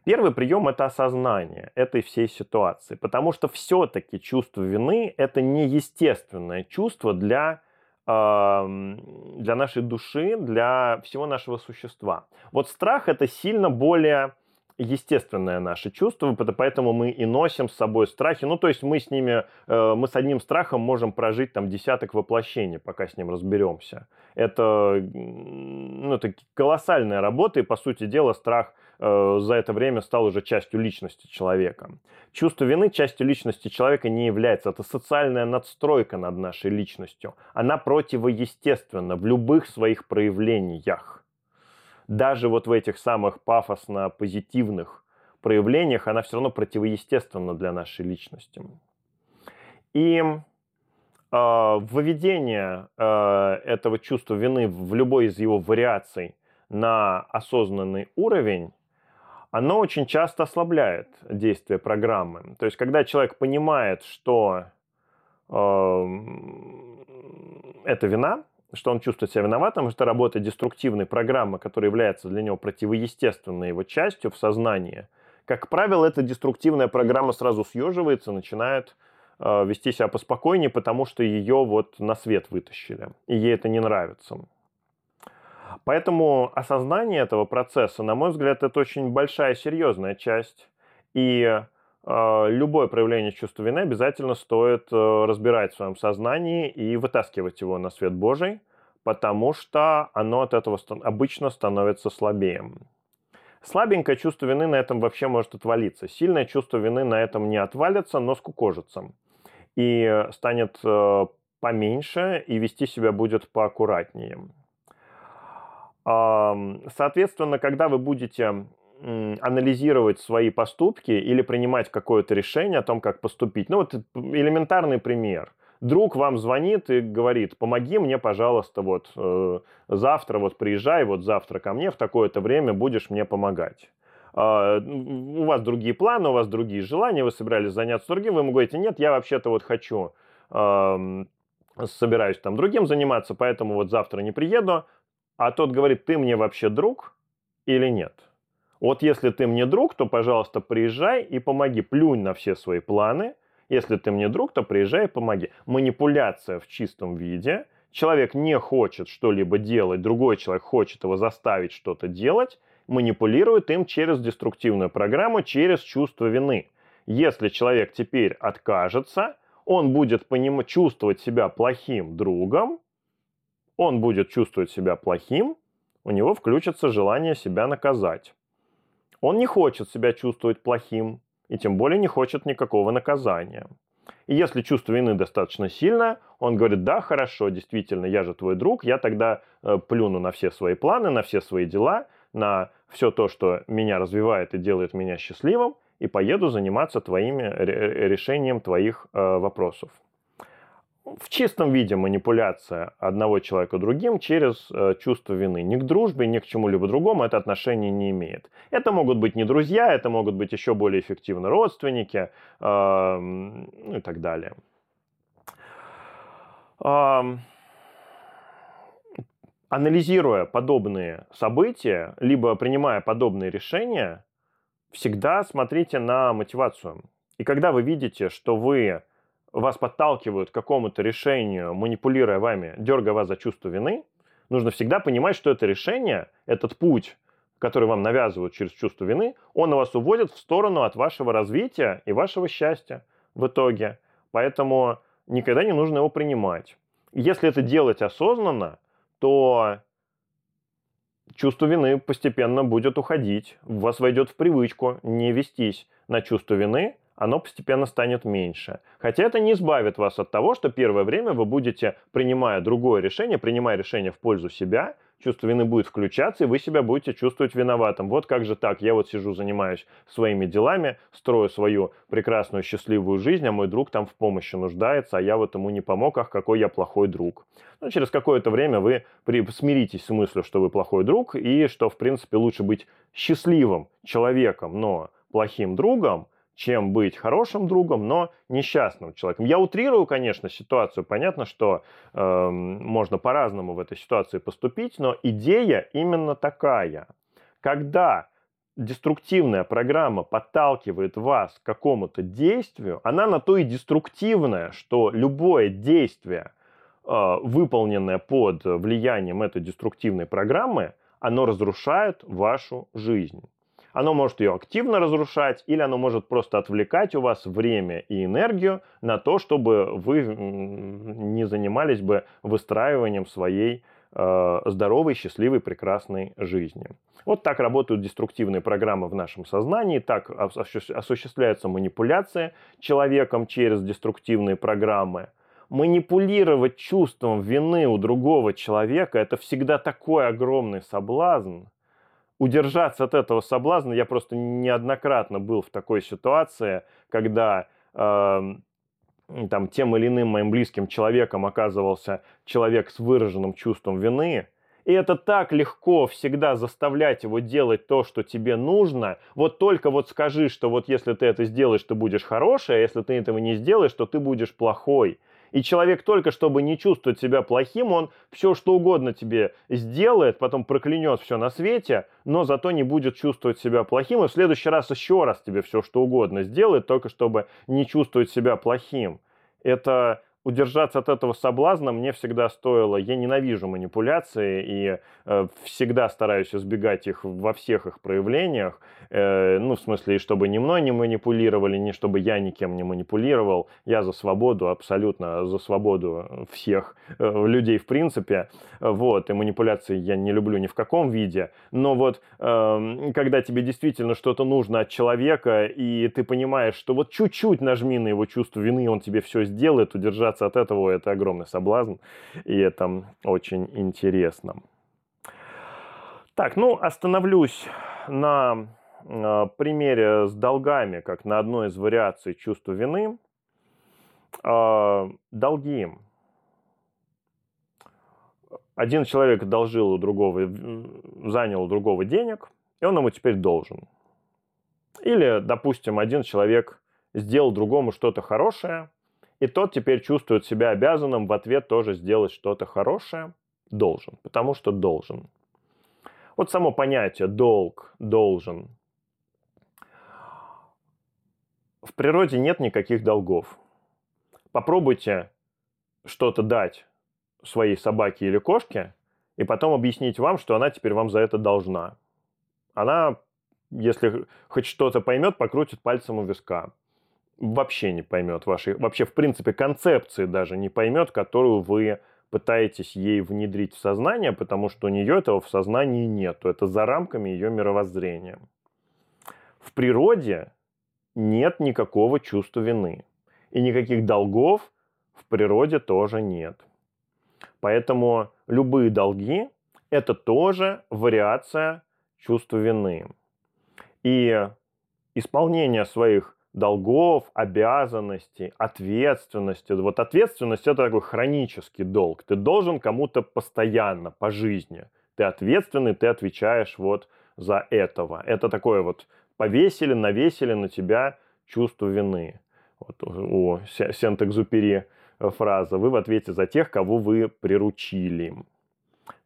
Первый прием – это осознание этой всей ситуации, потому что все-таки чувство вины – это неестественное чувство для, для нашей души, для всего нашего существа. Вот страх – это сильно более естественное наше чувство, поэтому мы и носим с собой страхи. Ну, то есть мы с ними, э, мы с одним страхом можем прожить там десяток воплощений, пока с ним разберемся. Это, ну, это колоссальная работа, и, по сути дела, страх э, за это время стал уже частью личности человека. Чувство вины частью личности человека не является. Это социальная надстройка над нашей личностью. Она противоестественна в любых своих проявлениях. Даже вот в этих самых пафосно-позитивных проявлениях, она все равно противоестественна для нашей личности. И э, выведение э, этого чувства вины в любой из его вариаций на осознанный уровень, оно очень часто ослабляет действие программы. То есть, когда человек понимает, что э, это вина, что он чувствует себя виноватым, что работа деструктивной программы, которая является для него противоестественной его частью в сознании, как правило, эта деструктивная программа сразу съеживается, начинает э, вести себя поспокойнее, потому что ее вот на свет вытащили, и ей это не нравится. Поэтому осознание этого процесса, на мой взгляд, это очень большая серьезная часть. И любое проявление чувства вины обязательно стоит э, разбирать в своем сознании и вытаскивать его на свет Божий, потому что оно от этого обычно становится слабее. Слабенькое чувство вины на этом вообще может отвалиться. Сильное чувство вины на этом не отвалится, но скукожится. И станет э, поменьше, и вести себя будет поаккуратнее. Соответственно, когда вы будете анализировать свои поступки или принимать какое-то решение о том, как поступить. Ну вот элементарный пример. Друг вам звонит и говорит, помоги мне, пожалуйста, вот э, завтра вот приезжай, вот завтра ко мне в такое-то время будешь мне помогать. Uh, у вас другие планы, у вас другие желания, вы собирались заняться другим, вы ему говорите, нет, я вообще-то вот хочу, uh, собираюсь там другим заниматься, поэтому вот завтра не приеду, а тот говорит, ты мне вообще друг или нет? Вот если ты мне друг, то, пожалуйста, приезжай и помоги. Плюнь на все свои планы. Если ты мне друг, то приезжай и помоги. Манипуляция в чистом виде. Человек не хочет что-либо делать, другой человек хочет его заставить что-то делать, манипулирует им через деструктивную программу, через чувство вины. Если человек теперь откажется, он будет поним... чувствовать себя плохим другом, он будет чувствовать себя плохим, у него включится желание себя наказать. Он не хочет себя чувствовать плохим, и тем более не хочет никакого наказания. И если чувство вины достаточно сильное, он говорит, да, хорошо, действительно, я же твой друг, я тогда э, плюну на все свои планы, на все свои дела, на все то, что меня развивает и делает меня счастливым, и поеду заниматься твоими решением твоих э, вопросов в чистом виде манипуляция одного человека другим через э, чувство вины. Ни к дружбе, ни к чему-либо другому это отношение не имеет. Это могут быть не друзья, это могут быть еще более эффективно родственники э, и так далее. Э, анализируя подобные события, либо принимая подобные решения, всегда смотрите на мотивацию. И когда вы видите, что вы вас подталкивают к какому-то решению, манипулируя вами, дергая вас за чувство вины, нужно всегда понимать, что это решение, этот путь, который вам навязывают через чувство вины, он вас уводит в сторону от вашего развития и вашего счастья в итоге. Поэтому никогда не нужно его принимать. Если это делать осознанно, то чувство вины постепенно будет уходить. У вас войдет в привычку не вестись на чувство вины, оно постепенно станет меньше. Хотя это не избавит вас от того, что первое время вы будете, принимая другое решение, принимая решение в пользу себя, чувство вины будет включаться, и вы себя будете чувствовать виноватым. Вот как же так? Я вот сижу, занимаюсь своими делами, строю свою прекрасную, счастливую жизнь, а мой друг там в помощи нуждается, а я вот ему не помог, ах, какой я плохой друг. Но через какое-то время вы при... смиритесь с мыслью, что вы плохой друг, и что, в принципе, лучше быть счастливым человеком, но плохим другом, чем быть хорошим другом, но несчастным человеком. Я утрирую, конечно, ситуацию. Понятно, что э, можно по-разному в этой ситуации поступить, но идея именно такая. Когда деструктивная программа подталкивает вас к какому-то действию, она на то и деструктивная, что любое действие, э, выполненное под влиянием этой деструктивной программы, оно разрушает вашу жизнь. Оно может ее активно разрушать, или оно может просто отвлекать у вас время и энергию на то, чтобы вы не занимались бы выстраиванием своей э, здоровой, счастливой, прекрасной жизни. Вот так работают деструктивные программы в нашем сознании, так осуществляется манипуляция человеком через деструктивные программы. Манипулировать чувством вины у другого человека – это всегда такой огромный соблазн – удержаться от этого соблазна, я просто неоднократно был в такой ситуации, когда э, там тем или иным моим близким человеком оказывался человек с выраженным чувством вины, и это так легко всегда заставлять его делать то, что тебе нужно. Вот только вот скажи, что вот если ты это сделаешь, ты будешь хороший, а если ты этого не сделаешь, то ты будешь плохой. И человек только чтобы не чувствовать себя плохим, он все что угодно тебе сделает, потом проклянет все на свете, но зато не будет чувствовать себя плохим, и в следующий раз еще раз тебе все что угодно сделает, только чтобы не чувствовать себя плохим. Это удержаться от этого соблазна мне всегда стоило. Я ненавижу манипуляции и э, всегда стараюсь избегать их во всех их проявлениях. Э, ну, в смысле, и чтобы ни мной не манипулировали, ни чтобы я никем не манипулировал. Я за свободу, абсолютно за свободу всех э, людей в принципе. Вот, и манипуляции я не люблю ни в каком виде. Но вот, э, когда тебе действительно что-то нужно от человека, и ты понимаешь, что вот чуть-чуть нажми на его чувство вины, он тебе все сделает, удержаться избавляться от этого, это огромный соблазн, и это очень интересно. Так, ну, остановлюсь на э, примере с долгами, как на одной из вариаций чувства вины. Э, долги. Один человек должил у другого, занял у другого денег, и он ему теперь должен. Или, допустим, один человек сделал другому что-то хорошее, и тот теперь чувствует себя обязанным в ответ тоже сделать что-то хорошее. Должен, потому что должен. Вот само понятие долг, должен. В природе нет никаких долгов. Попробуйте что-то дать своей собаке или кошке, и потом объяснить вам, что она теперь вам за это должна. Она, если хоть что-то поймет, покрутит пальцем у виска вообще не поймет вашей, вообще в принципе концепции даже не поймет, которую вы пытаетесь ей внедрить в сознание, потому что у нее этого в сознании нет. Это за рамками ее мировоззрения. В природе нет никакого чувства вины. И никаких долгов в природе тоже нет. Поэтому любые долги – это тоже вариация чувства вины. И исполнение своих долгов, обязанностей, ответственности. Вот ответственность это такой хронический долг. Ты должен кому-то постоянно, по жизни. Ты ответственный, ты отвечаешь вот за этого. Это такое вот повесили, навесили на тебя чувство вины. Вот у Сент-Экзупери фраза. Вы в ответе за тех, кого вы приручили.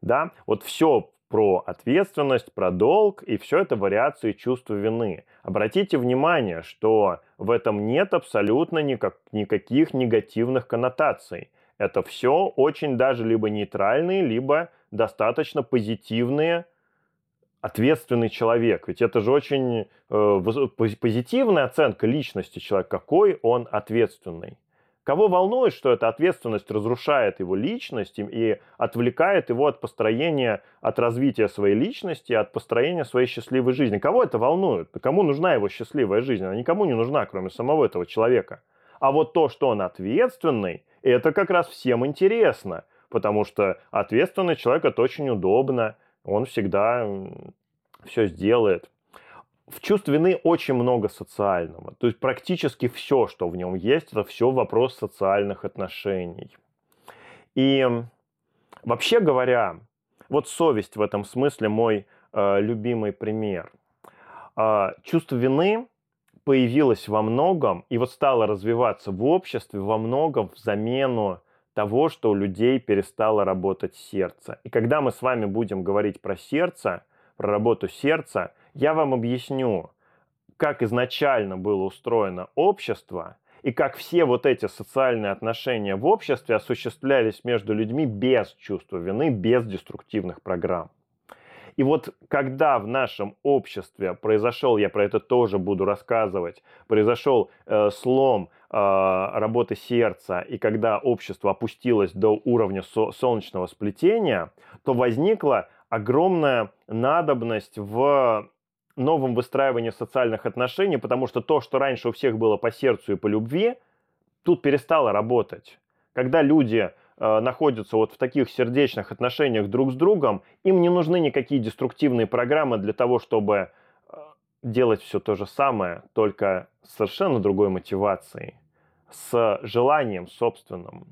Да, вот все про ответственность, про долг, и все это вариации чувства вины. Обратите внимание, что в этом нет абсолютно никак, никаких негативных коннотаций. Это все очень даже либо нейтральные, либо достаточно позитивные ответственный человек. Ведь это же очень э, позитивная оценка личности человека, какой он ответственный. Кого волнует, что эта ответственность разрушает его личность и отвлекает его от построения, от развития своей личности, от построения своей счастливой жизни? Кого это волнует? Кому нужна его счастливая жизнь? Она никому не нужна, кроме самого этого человека. А вот то, что он ответственный, это как раз всем интересно, потому что ответственный человек это очень удобно, он всегда все сделает в чувстве вины очень много социального. То есть практически все, что в нем есть, это все вопрос социальных отношений. И вообще говоря, вот совесть в этом смысле мой э, любимый пример. Э, чувство вины появилось во многом и вот стало развиваться в обществе во многом в замену того, что у людей перестало работать сердце. И когда мы с вами будем говорить про сердце, про работу сердца, я вам объясню, как изначально было устроено общество и как все вот эти социальные отношения в обществе осуществлялись между людьми без чувства вины, без деструктивных программ. И вот когда в нашем обществе произошел, я про это тоже буду рассказывать, произошел э, слом э, работы сердца, и когда общество опустилось до уровня со- солнечного сплетения, то возникла огромная надобность в новом выстраивании социальных отношений, потому что то, что раньше у всех было по сердцу и по любви, тут перестало работать. Когда люди э, находятся вот в таких сердечных отношениях друг с другом, им не нужны никакие деструктивные программы для того, чтобы э, делать все то же самое, только с совершенно другой мотивацией, с желанием собственным.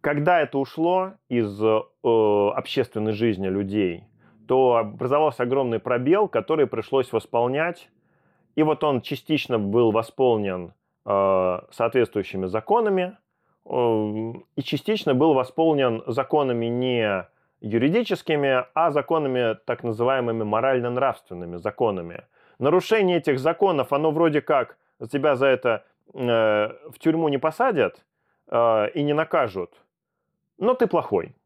Когда это ушло из э, общественной жизни людей, то образовался огромный пробел, который пришлось восполнять. И вот он частично был восполнен э, соответствующими законами, э, и частично был восполнен законами не юридическими, а законами так называемыми морально-нравственными законами. Нарушение этих законов, оно вроде как тебя за это э, в тюрьму не посадят э, и не накажут, но ты плохой.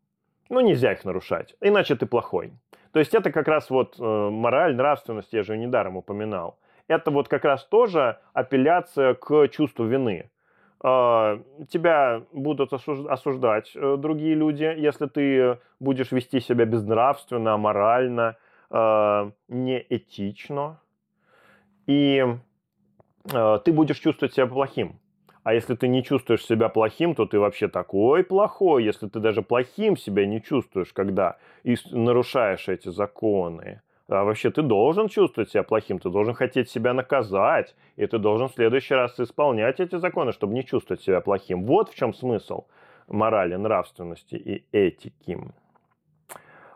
Ну, нельзя их нарушать, иначе ты плохой. То есть это как раз вот э, мораль, нравственность, я же недаром упоминал. Это вот как раз тоже апелляция к чувству вины. Э, тебя будут осуждать э, другие люди, если ты будешь вести себя безнравственно, аморально, э, неэтично. И э, ты будешь чувствовать себя плохим. А если ты не чувствуешь себя плохим, то ты вообще такой плохой. Если ты даже плохим себя не чувствуешь, когда и нарушаешь эти законы. А вообще ты должен чувствовать себя плохим, ты должен хотеть себя наказать, и ты должен в следующий раз исполнять эти законы, чтобы не чувствовать себя плохим. Вот в чем смысл морали, нравственности и этики.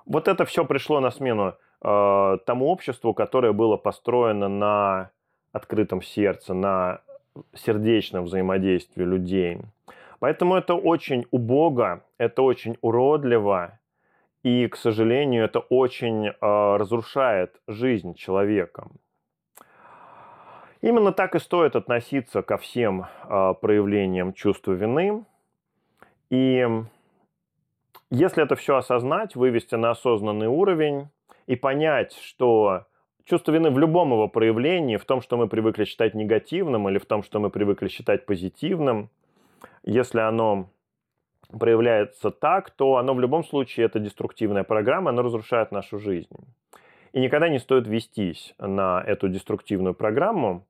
Вот это все пришло на смену э, тому обществу, которое было построено на открытом сердце, на сердечном взаимодействии людей. Поэтому это очень убого, это очень уродливо, и, к сожалению, это очень э, разрушает жизнь человека. Именно так и стоит относиться ко всем э, проявлениям чувства вины. И если это все осознать, вывести на осознанный уровень и понять, что чувство вины в любом его проявлении, в том, что мы привыкли считать негативным или в том, что мы привыкли считать позитивным, если оно проявляется так, то оно в любом случае это деструктивная программа, оно разрушает нашу жизнь. И никогда не стоит вестись на эту деструктивную программу,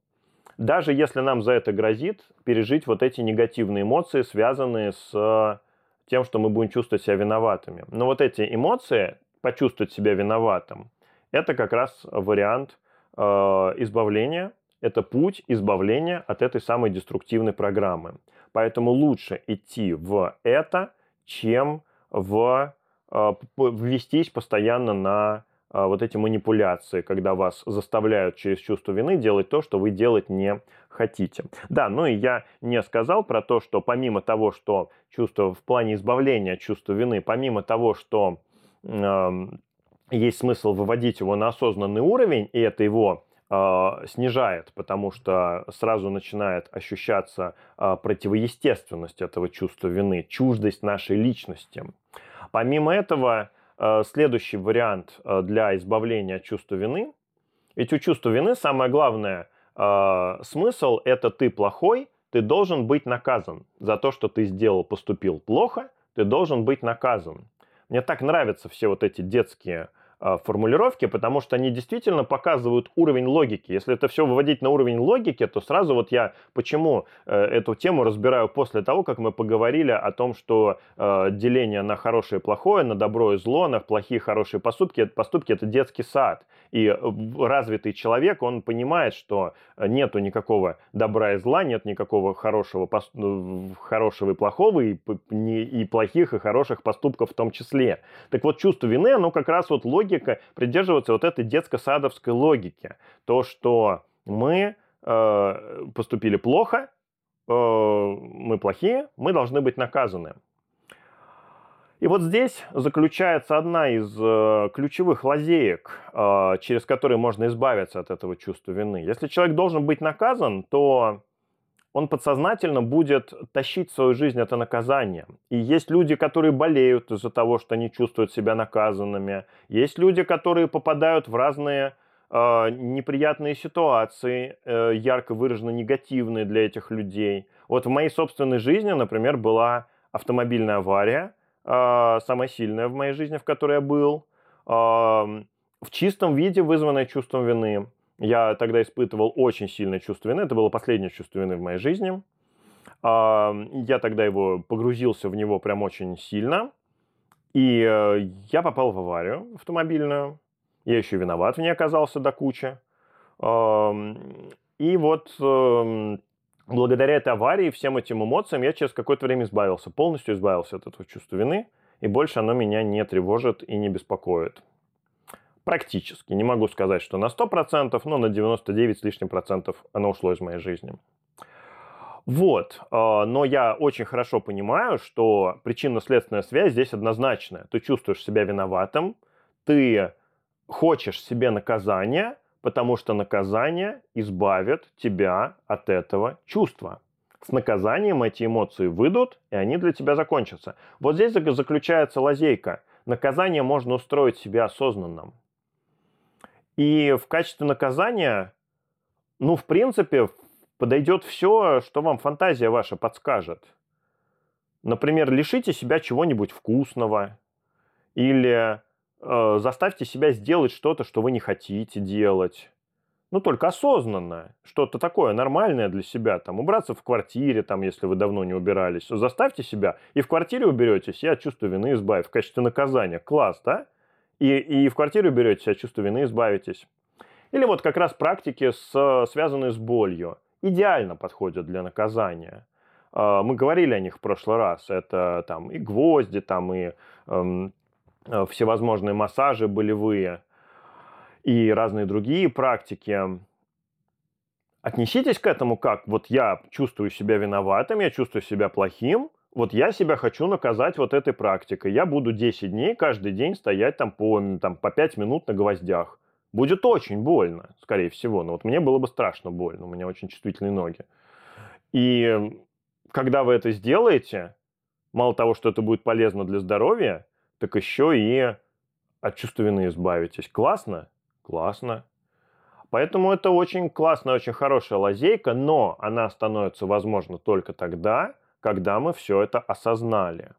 даже если нам за это грозит пережить вот эти негативные эмоции, связанные с тем, что мы будем чувствовать себя виноватыми. Но вот эти эмоции, почувствовать себя виноватым, это как раз вариант э, избавления, это путь избавления от этой самой деструктивной программы. Поэтому лучше идти в это, чем в э, ввестись постоянно на э, вот эти манипуляции, когда вас заставляют через чувство вины делать то, что вы делать не хотите. Да, ну и я не сказал про то, что помимо того, что чувство в плане избавления от чувства вины, помимо того, что э, есть смысл выводить его на осознанный уровень, и это его э, снижает, потому что сразу начинает ощущаться э, противоестественность этого чувства вины, чуждость нашей личности. Помимо этого, э, следующий вариант для избавления от чувства вины, ведь у чувства вины самое главное смысл – это ты плохой, ты должен быть наказан за то, что ты сделал, поступил плохо, ты должен быть наказан. Мне так нравятся все вот эти детские а, формулировки, потому что они действительно показывают уровень логики. Если это все выводить на уровень логики, то сразу вот я почему э, эту тему разбираю после того, как мы поговорили о том, что э, деление на хорошее и плохое, на добро и зло, на плохие и хорошие поступки, поступки это детский сад. И э, развитый человек, он понимает, что нету никакого добра и зла, нет никакого хорошего, хорошего и плохого, и, и плохих и хороших поступков в том числе. Так вот, чувство вины, оно как раз вот логика логика, придерживаться вот этой детско-садовской логики. То, что мы э, поступили плохо, э, мы плохие, мы должны быть наказаны. И вот здесь заключается одна из э, ключевых лазеек, э, через которые можно избавиться от этого чувства вины. Если человек должен быть наказан, то он подсознательно будет тащить свою жизнь это наказание. И есть люди, которые болеют из-за того, что они чувствуют себя наказанными. Есть люди, которые попадают в разные э, неприятные ситуации, э, ярко выраженно негативные для этих людей. Вот в моей собственной жизни, например, была автомобильная авария, э, самая сильная в моей жизни, в которой я был, э, в чистом виде вызванная чувством вины. Я тогда испытывал очень сильное чувство вины. Это было последнее чувство вины в моей жизни. Я тогда его погрузился в него прям очень сильно. И э, я попал в аварию автомобильную. Я еще виноват в ней оказался до кучи. И вот эм, благодаря этой аварии, всем этим эмоциям я через какое-то время избавился, полностью избавился от этого чувства вины, и больше оно меня не тревожит и не беспокоит. Практически. Не могу сказать, что на 100%, но на 99 с лишним процентов оно ушло из моей жизни. Вот, а, но я очень хорошо понимаю, что причинно-следственная связь здесь однозначная. Ты чувствуешь себя виноватым, ты хочешь себе наказания, потому что наказание избавит тебя от этого чувства. С наказанием эти эмоции выйдут, и они для тебя закончатся. Вот здесь заключается лазейка. Наказание можно устроить себе осознанным. И в качестве наказания, ну, в принципе, подойдет все, что вам фантазия ваша подскажет. Например, лишите себя чего-нибудь вкусного или э, заставьте себя сделать что-то, что вы не хотите делать. Ну, только осознанно. Что-то такое нормальное для себя. Там, убраться в квартире, там, если вы давно не убирались. Заставьте себя. И в квартире уберетесь, и от чувства вины избавь. В качестве наказания. Класс, да? И, и в квартире уберетесь, от чувства вины избавитесь. Или вот как раз практики, с, связанные с болью идеально подходят для наказания. А, мы говорили о них в прошлый раз. Это там и гвозди, там и эм, э, всевозможные массажи болевые и разные другие практики. Отнеситесь к этому как вот я чувствую себя виноватым, я чувствую себя плохим, вот я себя хочу наказать вот этой практикой. Я буду 10 дней каждый день стоять там по, там, по 5 минут на гвоздях. Будет очень больно, скорее всего. Но вот мне было бы страшно больно. У меня очень чувствительные ноги. И когда вы это сделаете, мало того, что это будет полезно для здоровья, так еще и от чувства вины избавитесь. Классно? Классно. Поэтому это очень классная, очень хорошая лазейка, но она становится возможна только тогда, когда мы все это осознали.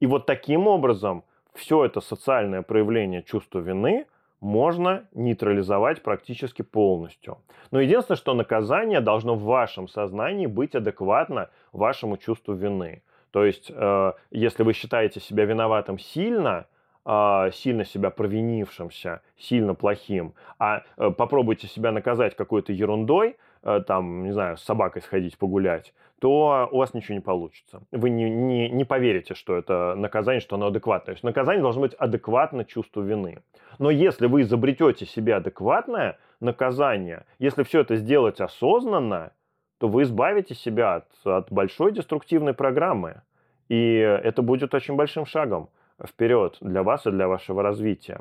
И вот таким образом все это социальное проявление чувства вины можно нейтрализовать практически полностью. Но единственное, что наказание должно в вашем сознании быть адекватно вашему чувству вины. То есть, э, если вы считаете себя виноватым сильно, э, сильно себя провинившимся, сильно плохим, а э, попробуйте себя наказать какой-то ерундой, там, не знаю, с собакой сходить погулять, то у вас ничего не получится. Вы не, не, не поверите, что это наказание, что оно адекватное. То есть наказание должно быть адекватно чувству вины. Но если вы изобретете себе адекватное наказание, если все это сделать осознанно, то вы избавите себя от, от большой деструктивной программы. И это будет очень большим шагом вперед для вас и для вашего развития.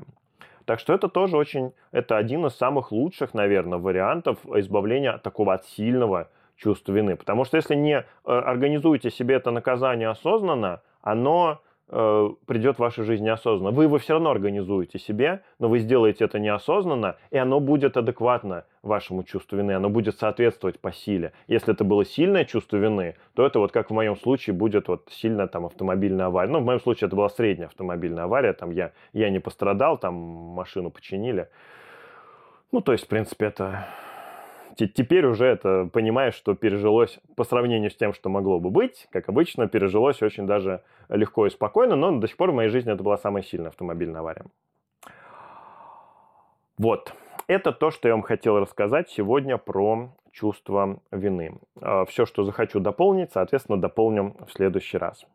Так что это тоже очень, это один из самых лучших, наверное, вариантов избавления от такого от сильного чувства вины. Потому что если не э, организуете себе это наказание осознанно, оно э, придет в вашу жизнь неосознанно. Вы его все равно организуете себе, но вы сделаете это неосознанно, и оно будет адекватно вашему чувству вины, оно будет соответствовать по силе. Если это было сильное чувство вины, то это вот как в моем случае будет вот сильно там автомобильная авария. Ну, в моем случае это была средняя автомобильная авария, там я, я не пострадал, там машину починили. Ну, то есть, в принципе, это теперь уже это понимаешь, что пережилось по сравнению с тем, что могло бы быть, как обычно, пережилось очень даже легко и спокойно, но до сих пор в моей жизни это была самая сильная автомобильная авария. Вот. Это то, что я вам хотел рассказать сегодня про чувство вины. А, Все, что захочу дополнить, соответственно, дополним в следующий раз.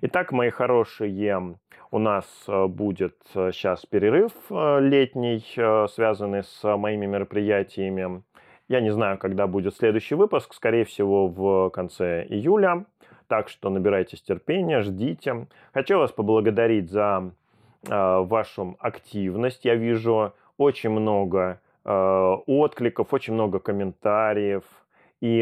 Итак, мои хорошие, у нас а, будет сейчас перерыв а, летний, связанный с моими мероприятиями. Я не знаю, когда будет следующий выпуск, скорее всего, в конце июля. Так что набирайтесь терпения, ждите. Хочу вас поблагодарить за э, вашу активность. Я вижу очень много э, откликов, очень много комментариев. И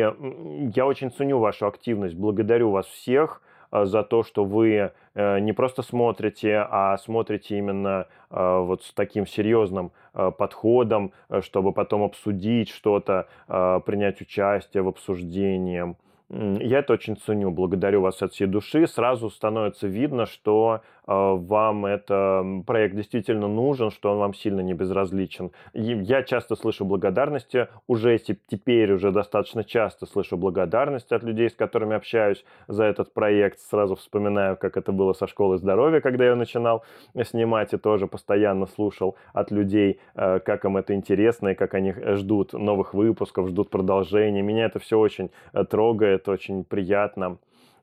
я очень ценю вашу активность. Благодарю вас всех. Э, за то, что вы э, не просто смотрите, а смотрите именно э, вот с таким серьезным подходом, чтобы потом обсудить что-то, принять участие в обсуждении. Я это очень ценю, благодарю вас от всей души. Сразу становится видно, что вам это проект действительно нужен, что он вам сильно не безразличен. Я часто слышу благодарности, уже теперь уже достаточно часто слышу благодарность от людей, с которыми общаюсь за этот проект. Сразу вспоминаю, как это было со школы здоровья, когда я начинал снимать, и тоже постоянно слушал от людей, э, как им это интересно, и как они ждут новых выпусков, ждут продолжения. Меня это все очень э, трогает, очень приятно.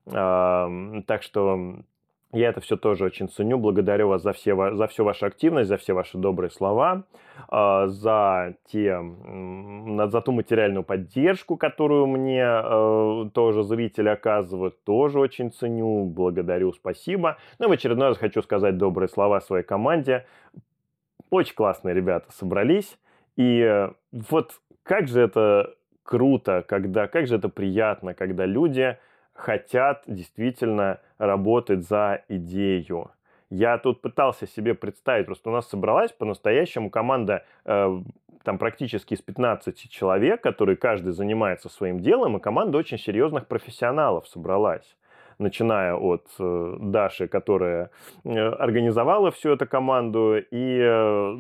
Так что я это все тоже очень ценю. Благодарю вас за, все, за всю вашу активность, за все ваши добрые слова, а, за, те, за ту материальную поддержку, которую мне э, тоже зрители оказывают. Тоже очень ценю. Благодарю, спасибо. Ну и в очередной раз хочу сказать добрые слова своей команде. Очень классные ребята собрались. И э, вот как же это круто, когда, как же это приятно, когда люди хотят действительно работать за идею. Я тут пытался себе представить, просто у нас собралась по-настоящему команда э, там практически из 15 человек, которые каждый занимается своим делом, и команда очень серьезных профессионалов собралась начиная от э, Даши, которая э, организовала всю эту команду, и э,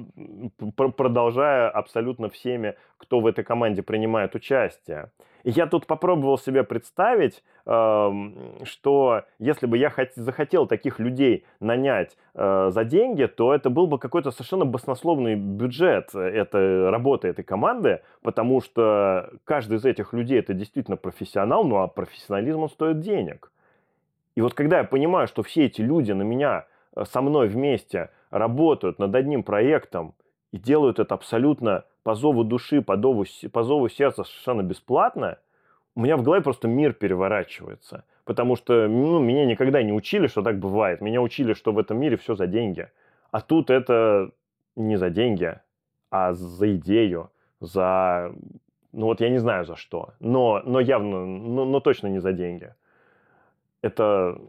продолжая абсолютно всеми, кто в этой команде принимает участие. Я тут попробовал себе представить, что если бы я захотел таких людей нанять за деньги, то это был бы какой-то совершенно баснословный бюджет этой работы этой команды, потому что каждый из этих людей это действительно профессионал, ну а профессионализм он стоит денег. И вот когда я понимаю, что все эти люди на меня, э, со мной вместе работают над одним проектом и делают это абсолютно по зову души, по зову, по зову сердца совершенно бесплатно, у меня в голове просто мир переворачивается. Потому что ну, меня никогда не учили, что так бывает. Меня учили, что в этом мире все за деньги. А тут это не за деньги, а за идею, за... Ну вот я не знаю за что, но, но явно, но, но точно не за деньги. Это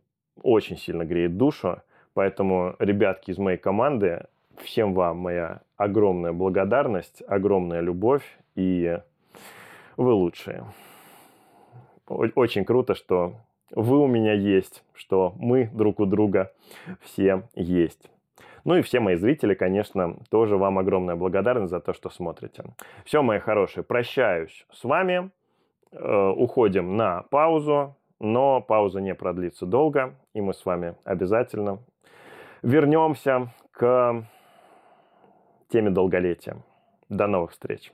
очень сильно греет душу. Поэтому, ребятки из моей команды, всем вам моя огромная благодарность, огромная любовь, и вы лучшие. Очень круто, что вы у меня есть, что мы друг у друга все есть. Ну и все мои зрители, конечно, тоже вам огромная благодарность за то, что смотрите. Все, мои хорошие, прощаюсь с вами. Э, уходим на паузу. Но пауза не продлится долго, и мы с вами обязательно вернемся к теме долголетия. До новых встреч!